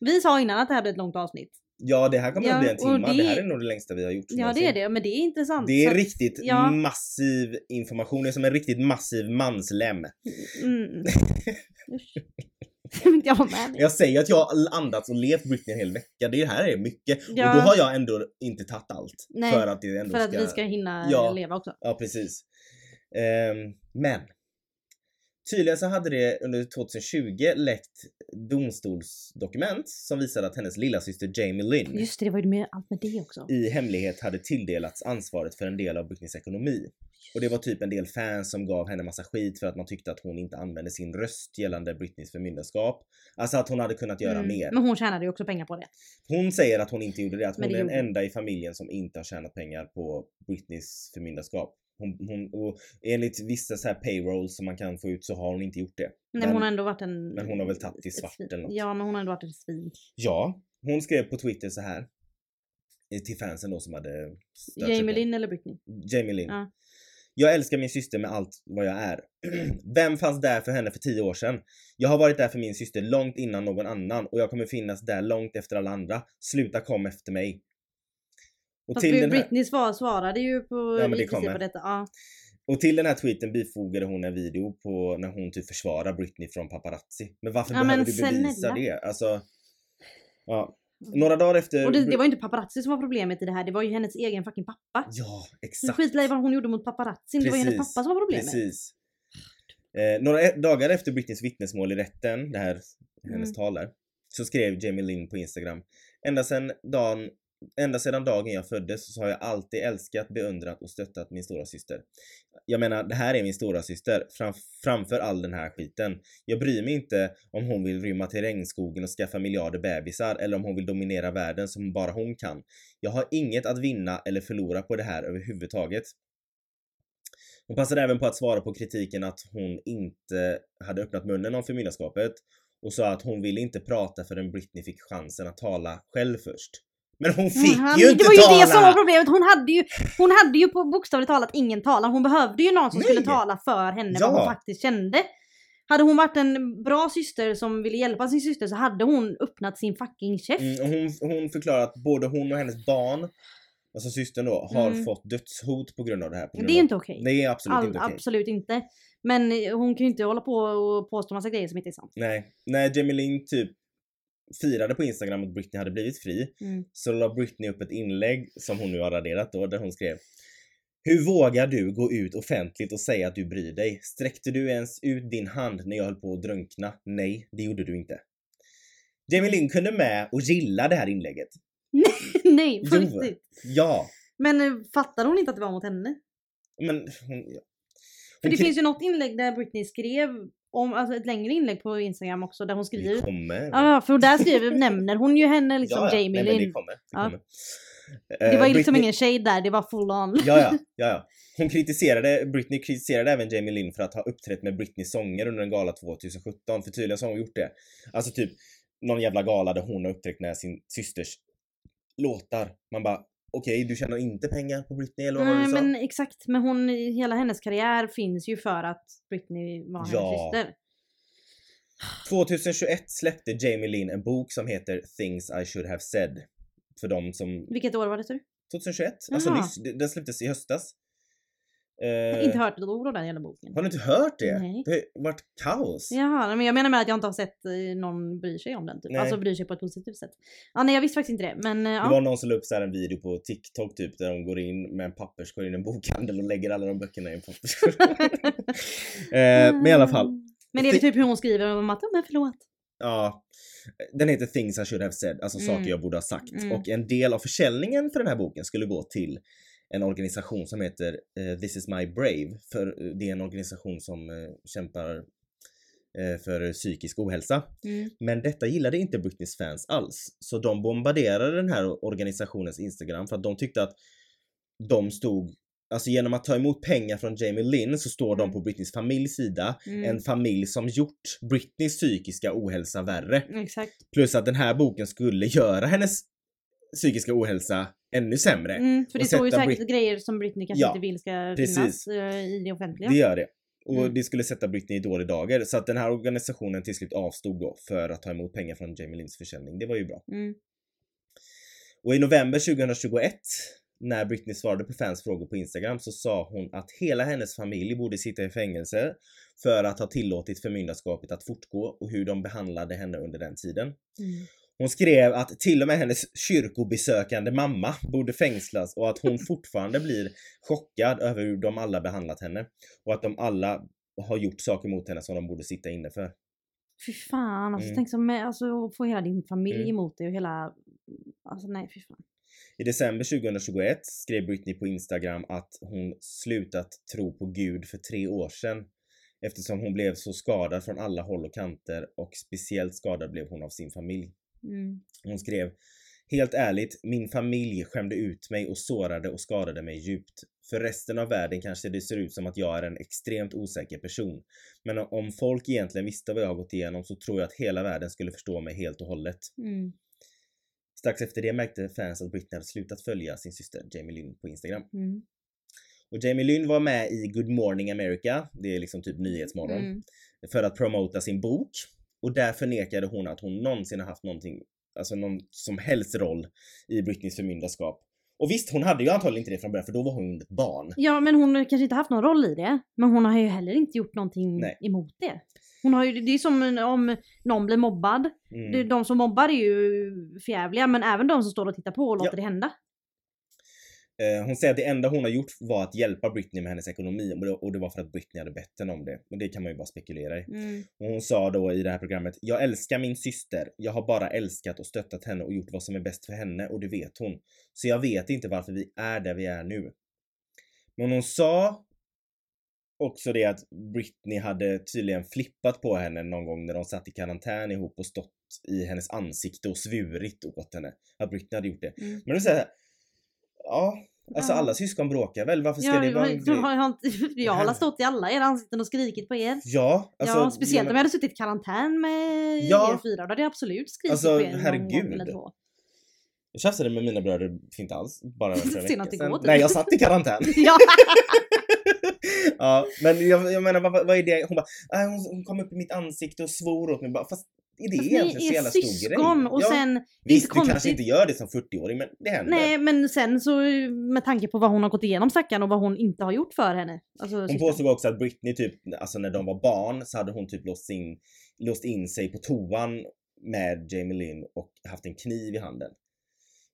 Vi sa innan att det här blir ett långt avsnitt. ja, det här kommer Ja, att bli en timme. Det... det- här är nog det längsta vi har gjort. Ja det är det, men det är intressant. Det är att- riktigt ja. massiv information. Det är som en riktigt massiv manslem. Mm. Jag med. Jag säger att jag har andats och levt Britney en hel vecka. Det här är mycket. Ja. Och då har jag ändå inte tagit allt. Nej, för att det ändå För att ska... vi ska hinna Ja. leva också. Ja, precis. Ehm, men. Tydligen så hade det under 2020 läckt domstolsdokument som visade att hennes lilla syster Jamie Lynn Just det, det var ju med allt med det också. i hemlighet hade tilldelats ansvaret för en del av Britneys ekonomi. Och det var typ en del fans som gav henne massa skit för att man tyckte att hon inte använde sin röst gällande Britneys förmyndarskap. Alltså att hon hade kunnat göra Mm, mer. Men hon tjänade ju också pengar på det. Hon säger att hon inte gjorde det, att Men hon det är den gjorde enda i familjen som inte har tjänat pengar på Britneys förmyndarskap. Hon, hon, och enligt vissa så här payrolls som man kan få ut så har hon inte gjort det. Nej, Men- men hon har ändå varit en... men hon har väl tagit i svart eller något. Ja, men hon har ändå varit ett svin. Ja, hon skrev på Twitter så här eh, till fansen då som hade Jamie Lynn eller Britney? Jamie Lynn. Ja. Jag älskar min syster med allt vad jag är. Vem fanns där för henne för tio år sedan? Jag har varit där för min syster långt innan någon annan och jag kommer finnas där långt efter alla andra. Sluta kom efter mig. Och Fast till, Britney svar, svarade ju på, Ja, men det kommer. på detta. Ja. och till den här tweeten bifogade hon en video på när hon typ försvarar Britney från paparazzi. Men varför Ja, behöver du bevisa snälla. det? Alltså, ja. Några dagar efter... Och det, det var ju inte paparazzi som var problemet i det här, det var ju hennes egen fucking pappa. Ja, exakt. skitla i vad hon gjorde mot paparazzin, det var ju hennes pappa som var problemet. Precis. Eh, några e- dagar efter Britneys vittnesmål i rätten, det här hennes Mm. tal där, så skrev Jamie Lynn på Instagram. Ända sedan dagen ända sedan dagen jag föddes så har jag alltid älskat, beundrat och stöttat min stora syster. Jag menar, det här är min stora syster fram, framför all den här skiten. Jag bryr mig inte om hon vill rymma till regnskogen och skaffa miljarder bebisar eller om hon vill dominera världen som bara hon kan. Jag har inget att vinna eller förlora på det här överhuvudtaget. Hon passade även på att svara på kritiken att hon inte hade öppnat munnen om förmyndarskapet och sa att hon ville inte prata förrän Britney fick chansen att tala själv först. Men hon fick Han- ju inte det var ju tala! det som var problemet. Hon hade ju, hon hade ju på bokstavligt talat ingen talan. Hon behövde ju någon som Nej. skulle tala för henne vad Ja. hon faktiskt kände. Hade hon varit en bra syster som ville hjälpa sin syster så hade hon öppnat sin fucking käft. Mm, hon, hon förklarar att både hon och hennes barn, alltså systern då, har Mm. fått dödshot på grund av det här. Det är av- inte okej. Det är absolut All, inte okej. Absolut inte. Men hon kan ju inte hålla på och påstå massa grejer som inte är sant. Nej. När Jamie Lynn typ firade på Instagram att Britney hade blivit fri Mm. så la Britney upp ett inlägg som hon nu har raderat då där hon skrev Hur vågar du gå ut offentligt och säga att du bryr dig? Sträckte du ens ut din hand när jag höll på att drunkna? Nej, det gjorde du inte. Jamie Lynn kunde med och gilla det här inlägget. Nej, på riktigt. Ja, Men eh, fattade hon inte att det var mot henne? men hon... ja. För det finns ju något inlägg där Britney skrev om, alltså ett längre inlägg på Instagram också där hon skriver kommer. Ja, för där skriver, nämner hon ju henne liksom Ja, ja. Jamie men det Lynn. kommer. Det, Ja. kommer. Det var Eh, ju liksom Britney- ingen shade där, det var full on. Ja, ja, ja, ja. Hon kritiserade, Britney kritiserade även Jamie Lynn för att ha uppträtt med Britneys sånger under en gala 2017, för tydligen så har hon gjort det. Alltså typ någon jävla gala där hon har uppträtt med sin systers låtar. Man bara, okej, du tjänar inte pengar på Britney eller vad var det Nej du sa? men exakt, men hon, hela hennes karriär finns ju för att Britney var hennes Ja. syster. 2021 släppte Jamie Lynn en bok som heter Things I should have said. För de som... Vilket år var det? du? 2021? Alltså Jaha. nyss, den släpptes i höstas. Jag har Eh, inte hört ett ord av den jävla boken. Har du inte hört det? Nej. Det har varit kaos. Jaha, men jag menar med att jag inte har sett eh, någon bry sig om den typ. Nej. Alltså bryr sig på ett positivt sätt. Ja nej jag visste faktiskt inte det men eh, Det ja. var någon som la upp så här en video på TikTok typ där de går in med en papperskorg i en bokhandel och lägger alla de böckerna i en papperskorg. eh, men i alla fall. Men det är typ hur hon skriver om att, "Ja, men förlåt. Ja. Den heter Things I should have said, alltså Mm. saker jag borde ha sagt. Mm. Och en del av försäljningen för den här boken skulle gå till en organisation som heter eh, This is my brave. För eh, det är en organisation som eh, kämpar för psykisk ohälsa. Mm. Men detta gillade inte Britneys fans alls. Så de bombarderade den här organisationens Instagram för att de tyckte att de stod Alltså genom att ta emot pengar från Jamie Lynn så står de Mm. på Britneys familjs sida. Mm. En familj som gjort Britneys psykiska ohälsa värre. Exakt. Plus att den här boken skulle göra hennes psykiska ohälsa ännu sämre. Mm, för det står ju säkert Brit- grejer som Britney kanske Ja, inte vill ska precis. finnas eh, i det offentliga. Det gör det. Och Mm. det skulle sätta Britney i dålig dager. Så att den här organisationen till slut avstod då för att ta emot pengar från Jamie Lynns försäljning. Det var ju bra. Mm. Och i november 2021 när Britney svarade på fans frågor på Instagram så sa hon att hela hennes familj borde sitta i fängelse för att ha tillåtit förmyndarskapet att fortgå och hur de behandlade henne under den tiden. Mm. Hon skrev att till och med hennes kyrkobesökande mamma borde fängslas och att hon fortfarande blir chockad över hur de alla behandlat henne och att de alla har gjort saker mot henne som de borde sitta inne för. Fy fan, alltså Mm. tänk som med, alltså, få hela din familj Mm. emot dig och hela... Alltså nej fy fan. I december 2021 skrev Britney på Instagram att hon slutat tro på Gud för tre år sedan eftersom hon blev så skadad från alla håll och kanter och speciellt skadad blev hon av sin familj. Mm. Hon skrev Helt ärligt, min familj skämde ut mig och sårade och skadade mig djupt. För resten av världen kanske det ser ut som att jag är en extremt osäker person. Men om folk egentligen visste vad jag har gått igenom så tror jag att hela världen skulle förstå mig helt och hållet. Mm. Strax efter det märkte fans att Britney hade slutat följa sin syster Jamie Lynn på Instagram. Mm. Och Jamie Lynn var med i Good Morning America, det är liksom typ Nyhetsmorgon, Mm. för att promota sin bok. Och där förnekade hon att hon någonsin har haft någonting, alltså någon som helst roll i Britneys förmyndarskap. Och visst, hon hade ju antagligen inte det från början för då var hon ett barn. Ja men hon har kanske inte haft någon roll i det. Men hon har ju heller inte gjort någonting Nej. emot det. Hon har ju, det är som om någon blir mobbad. Mm. De som mobbar är ju förjävliga men även de som står och tittar på och låter Ja. det hända. Eh, hon säger att det enda hon har gjort var att hjälpa Britney med hennes ekonomi och det, var för att Britney hade bett henne om det. Och det kan man ju bara spekulera i. Mm. Och hon sa då i det här programmet, jag älskar min syster. Jag har bara älskat och stöttat henne och gjort vad som är bäst för henne och det vet hon. Så jag vet inte varför vi är där vi är nu. Men hon sa också det att Britney hade tydligen flippat på henne någon gång när de satt i karantän ihop och stått i hennes ansikte och svurit åt henne. Att Britney hade gjort det. Mm. Men då säger ja, alltså alla syskon bråkar väl? Varför ska Ja, det vara en jag, grej? har, jag, jag har stått i alla era ansikten och skrikit på er. Ja, alltså, ja, speciellt om jag hade suttit i karantän med Ja. er fyra. Då hade jag absolut skrikit Alltså, på er någon gång herregud. eller två. Jag tjafsade med mina bröder inte alls bara för en vecka sedan. typ. Nej, jag satt i karantän. Ja. ja, men jag, jag menar vad, vad är det? Hon bara, äh, hon, hon kom upp i mitt ansikte och svor åt mig. Bara, Fast det Fast egentligen så är jävla stor grej? och ja, sen, är visst, du kanske inte gör det som 40-åring men det händer. Nej men sen så med tanke på vad hon har gått igenom stackarn och vad hon inte har gjort för henne. Alltså, Hon påstod också att Britney typ, alltså när de var barn så hade hon typ låst in, låst in sig på toan med Jamie Lynn och haft en kniv i handen.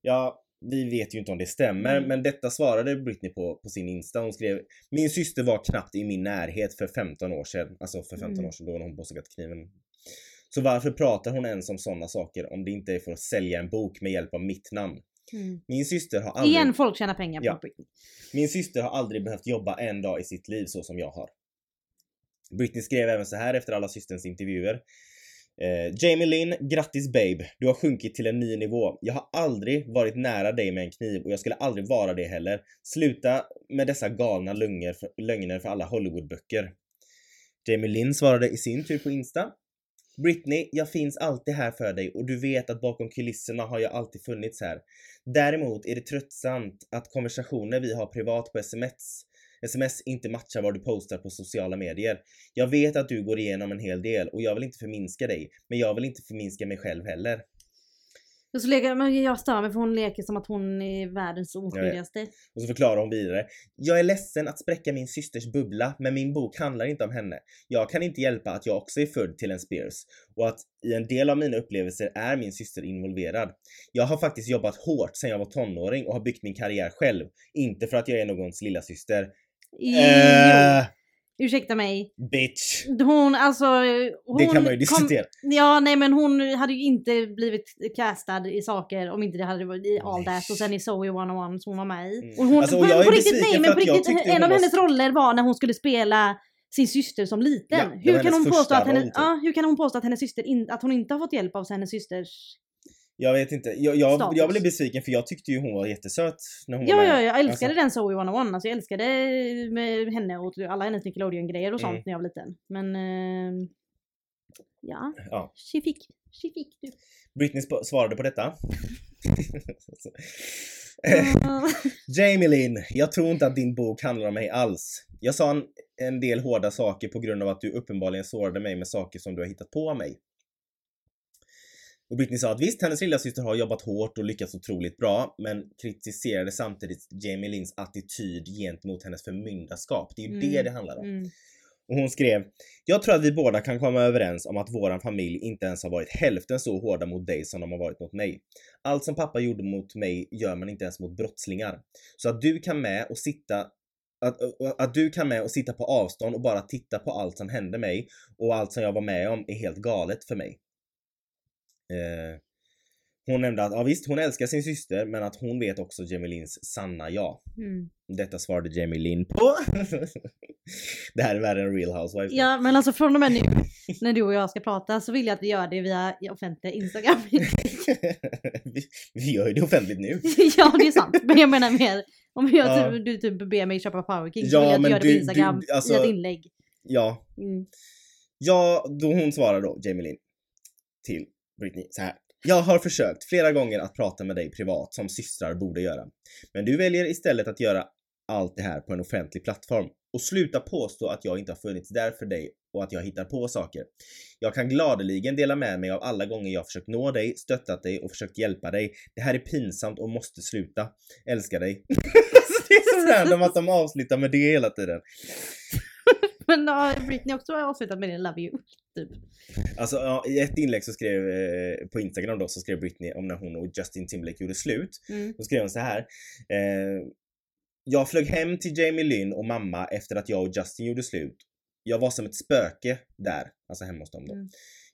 Ja, vi vet ju inte om det stämmer, Mm. men detta svarade Britney på, på sin Insta. Hon skrev Min syster var knappt i min närhet för 15 år sedan. Alltså för 15 Mm. år sedan då när hon påstod att kniven så varför pratar hon ens om sådana saker om det inte är för att sälja en bok med hjälp av mitt namn? Mm. Min syster har aldrig, Igen folk tjänar pengar på Ja. Britney. min syster har aldrig behövt jobba en dag i sitt liv så som jag har. Britney skrev även så här efter alla systerns intervjuer. Eh, Jamie Lynn, grattis babe. Du har sjunkit till en ny nivå. Jag har aldrig varit nära dig med en kniv och jag skulle aldrig vara det heller. Sluta med dessa galna lögner för, lögner för alla Hollywoodböcker. Jamie Lynn svarade i sin tur på Insta. Britney, jag finns alltid här för dig och du vet att bakom kulisserna har jag alltid funnits här. Däremot är det tröttsamt att konversationer vi har privat på sms sms inte matchar vad du postar på sociala medier. Jag vet att du går igenom en hel del och jag vill inte förminska dig, men jag vill inte förminska mig själv heller. Och så leker, men jag stör mig för hon leker som att hon är världens oskyldigaste. Och så förklarar hon vidare. Jag är ledsen att spräcka min systers bubbla, men min bok handlar inte om henne. Jag kan inte hjälpa att jag också är född till en Spears och att i en del av mina upplevelser är min syster involverad. Jag har faktiskt jobbat hårt sedan jag var tonåring och har byggt min karriär själv. Inte för att jag är någons lilla syster. Jo, Eh, ursäkta mig. bitch. Hon, alltså... Hon Det kan man ju kom- diskutera. Ja, nej men hon hade ju inte blivit castad i saker om inte det hade varit i All That och sen i Zoe 101 som hon var med i. Mm. Och hon, Alltså, och på, jag är på riktigt, nej men på riktigt, en av var hennes roller var när hon skulle spela sin syster som liten. Ja, hur, kan hon påstå att hennes, roll, typ. ja, hur kan hon påstå att hennes syster in, att hon inte har fått hjälp av hennes systers... Jag vet inte. Jag, jag, jag blev besviken för jag tyckte ju hon var jättesöt när hon Ja, var ja, jag älskade Alltså, den Zoe 101. Alltså jag älskade med henne och alla hennes Nickelodeon-grejer och sånt Mm. när jag var liten. Men... ehm, ja, ja. she fick, she fick du. Britney svarade på detta. Ja. Jamie Lynn, jag tror inte att din bok handlar om mig alls. Jag sa en, en del hårda saker på grund av att du uppenbarligen sårade mig med saker som du har hittat på mig. Och Britney sa att visst, hennes lillasyster har jobbat hårt och lyckats otroligt bra, men kritiserade samtidigt Jamie Lynns attityd gentemot hennes förmyndarskap. Det är ju Mm, det det handlar om. Mm. Och hon skrev Jag tror att vi båda kan komma överens om att våran familj inte ens har varit hälften så hårda mot dig som de har varit mot mig. Allt som pappa gjorde mot mig gör man inte ens mot brottslingar. Så att du kan med och sitta att, att du kan med och sitta på avstånd och bara titta på allt som hände mig och allt som jag var med om är helt galet för mig. Eh, hon nämnde att ja, visst, hon älskar sin syster men att hon vet också Jamie Lynns sanna ja. Mm. Detta svarade Jamie Lynn på. det här är värre än Real Housewives. Ja men alltså från och med nu när du och jag ska prata så vill jag att vi gör det via offentliga Instagram. vi, vi gör ju det offentligt nu. ja det är sant men jag menar mer om jag, Ja. typ, du typ ber mig köpa Power King så Ja, vill jag att du gör det på Instagram du- alltså- i ett inlägg. Ja, Mm. ja då hon svarar då, Jamie Lynn, till Britney så här. Jag har försökt flera gånger att prata med dig privat som systrar borde göra. Men du väljer istället att göra allt det här på en offentlig plattform. Och sluta påstå att jag inte har funnits där för dig och att jag hittar på saker. Jag kan gladeligen dela med mig av alla gånger jag försökt nå dig, stöttat dig och försökt hjälpa dig. Det här är pinsamt och måste sluta. Älskar dig. Det är så random att de avslutar med det hela tiden. Men har Britney också avslutat med det Love you? Typ. Alltså ja, i ett inlägg så skrev, eh, på Instagram då, så skrev Britney om när hon och Justin Timberlake gjorde slut. Mm. Då skrev hon så här. Eh, Jag flög hem till Jamie Lynn och mamma efter att jag och Justin gjorde slut. Jag var som ett spöke där, alltså hemma hos dem då. Mm.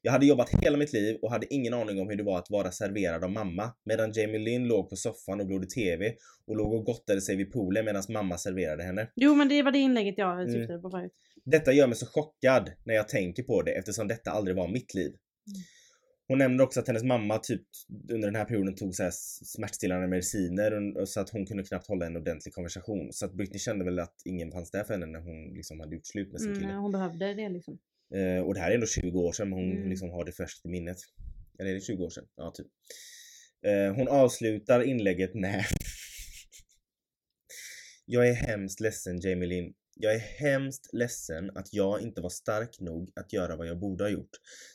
Jag hade jobbat hela mitt liv och hade ingen aning om hur det var att vara serverad av mamma medan Jamie Lynn låg på soffan och glodde TV och låg och gottade sig vid poolen medan mamma serverade henne. Jo men det var det inlägget jag syftade på förut. Detta gör mig så chockad när jag tänker på det eftersom detta aldrig var mitt liv. Mm. Hon nämner också att hennes mamma typ under den här perioden tog så här smärtstillande mediciner och- så att hon kunde knappt hålla en ordentlig konversation. Så att Britney kände väl att ingen fanns där för henne när hon liksom hade gjort slut med sin kille. Mm, hon behövde det liksom. Eh, och det här är ändå 20 år sedan men hon Mm. liksom har det färskt i minnet. Eller är det 20 år sedan? Ja, typ. Eh, hon avslutar inlägget med Jag är hemskt ledsen Jamie Lynn. Jag är hemskt ledsen att jag inte var stark nog att göra vad jag borde ha gjort.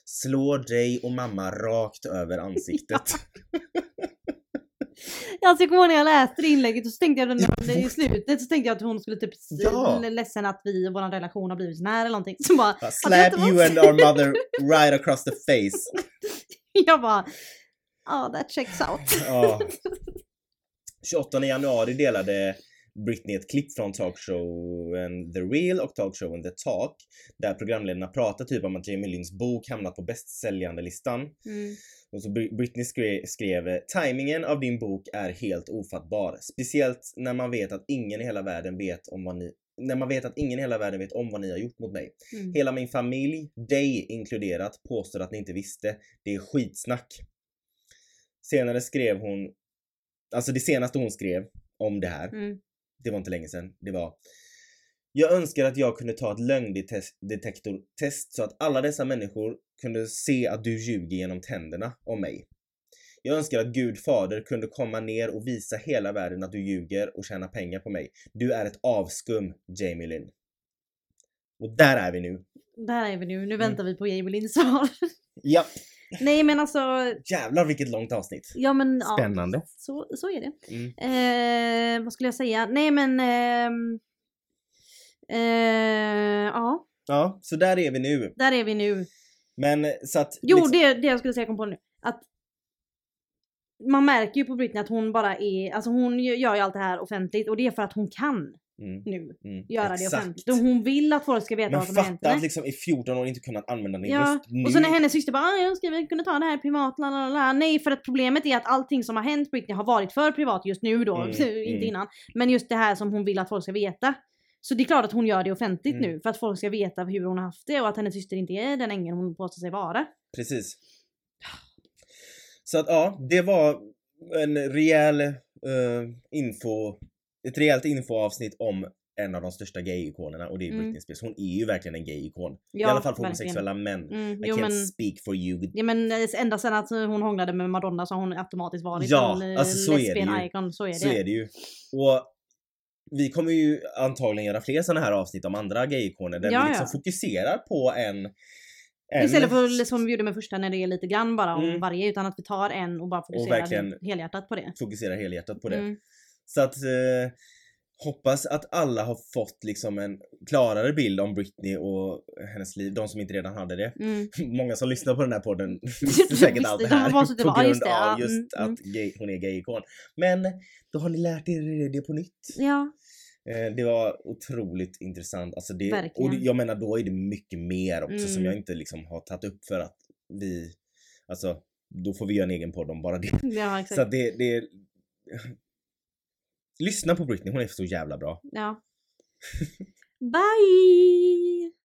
Slå dig och mamma rakt över ansiktet. Alltså jag kommer ihåg när jag läste det inlägget och så tänkte jag när i slutet så tänkte jag att hon skulle typ Ja. ledsen att vi och vår relation har blivit sån här eller någonting. Så bara, Slap you and our mother right across the face. jag bara, ja that checks out. Ja. 28 januari delade Britney ett klipp från talkshowen The Real och talkshowen The Talk där programledarna pratar typ om att Jamie Lynns bok hamnat på bästsäljande listan. Mm. Och så Bri- Britney skrev, skrev “Timingen av din bok är helt ofattbar. Speciellt när man vet att ingen i hela världen vet om vad ni när man vet att ingen i hela världen vet om vad ni har gjort mot mig. Mm. Hela min familj, dig inkluderat, påstår att ni inte visste. Det är skitsnack. Senare skrev hon, alltså det senaste hon skrev om det här, Mm. Det var inte länge sedan, det var Jag önskar att jag kunde ta ett lögndetektortest så att alla dessa människor kunde se att du ljuger genom tänderna om mig. Jag önskar att Gud fader kunde komma ner och visa hela världen att du ljuger och tjänar pengar på mig. Du är ett avskum, Jamie Lynn. Och där är vi nu. Där är vi nu, Mm. nu väntar vi på Jamie Linds svar. Ja, Nej men alltså, jävlar vilket långt avsnitt. ja men ja, Spännande. så, så är det. Mm. Eh, vad skulle jag säga? Nej men, ehm, eh, ja, Ja, så där är vi nu. där är vi nu. Men så att... Jo, liksom- det, det jag skulle säga kom på nu. Att man märker ju på Britney att hon bara är, alltså hon gör ju allt det här offentligt och det är för att hon kan Mm, nu mm, göra det exakt. offentligt. Och hon vill att folk ska veta Men vad som har hänt att liksom i 14 år inte kunnat använda den Ja, just nu. och så när hennes syster bara "Ah, jag ska väl kunna ta det här privat, la, la, la. Nej för att problemet är att allting som har hänt Britney har varit för privat just nu då, Mm, inte mm. innan. Men just det här som hon vill att folk ska veta. Så det är klart att hon gör det offentligt Mm. nu för att folk ska veta hur hon har haft det och att hennes syster inte är den ängeln hon påstår sig vara. Precis. Så att ja, det var en rejäl eh, info, ett rejält infoavsnitt om en av de största gay-ikonerna och det är Mm. Britney Spears. Hon är ju verkligen en gay-ikon. I Ja, alla fall för homosexuella män. Mm, I jo, can't men, speak for you. ja, men eh, ända sedan att hon hånglade med Madonna så har hon automatiskt varit Ja, en eh, alltså så är det lesbian ju. icon. Så är det. Så är det ju. Och vi kommer ju antagligen göra fler sådana här avsnitt om andra gay-ikoner där Ja, vi liksom ja. fokuserar på en... en Istället för som vi gjorde med första när det är lite grann bara om Mm. varje utan att vi tar en och bara fokuserar verkligen- helhjärtat på det. fokusera helhjärtat på det. Mm. Så att eh, hoppas att alla har fått liksom en klarare bild om Britney och hennes liv, de som inte redan hade det. Mm. Många som lyssnar på den här podden visste säkert allt det de här suttit på och bara, "Ja, grund av ja, just mm, att gay, hon är gay-ikon. Men då har ni lärt er det på nytt. Ja, Eh, Det var otroligt intressant. Alltså det, Verkligen. och jag menar då är det mycket mer också som Mm. jag inte liksom har tagit upp för att vi, alltså då får vi göra en egen podd om bara det. ja exakt. Så det, det Lyssna på Britney, hon är så jävla bra. Ja. Bye!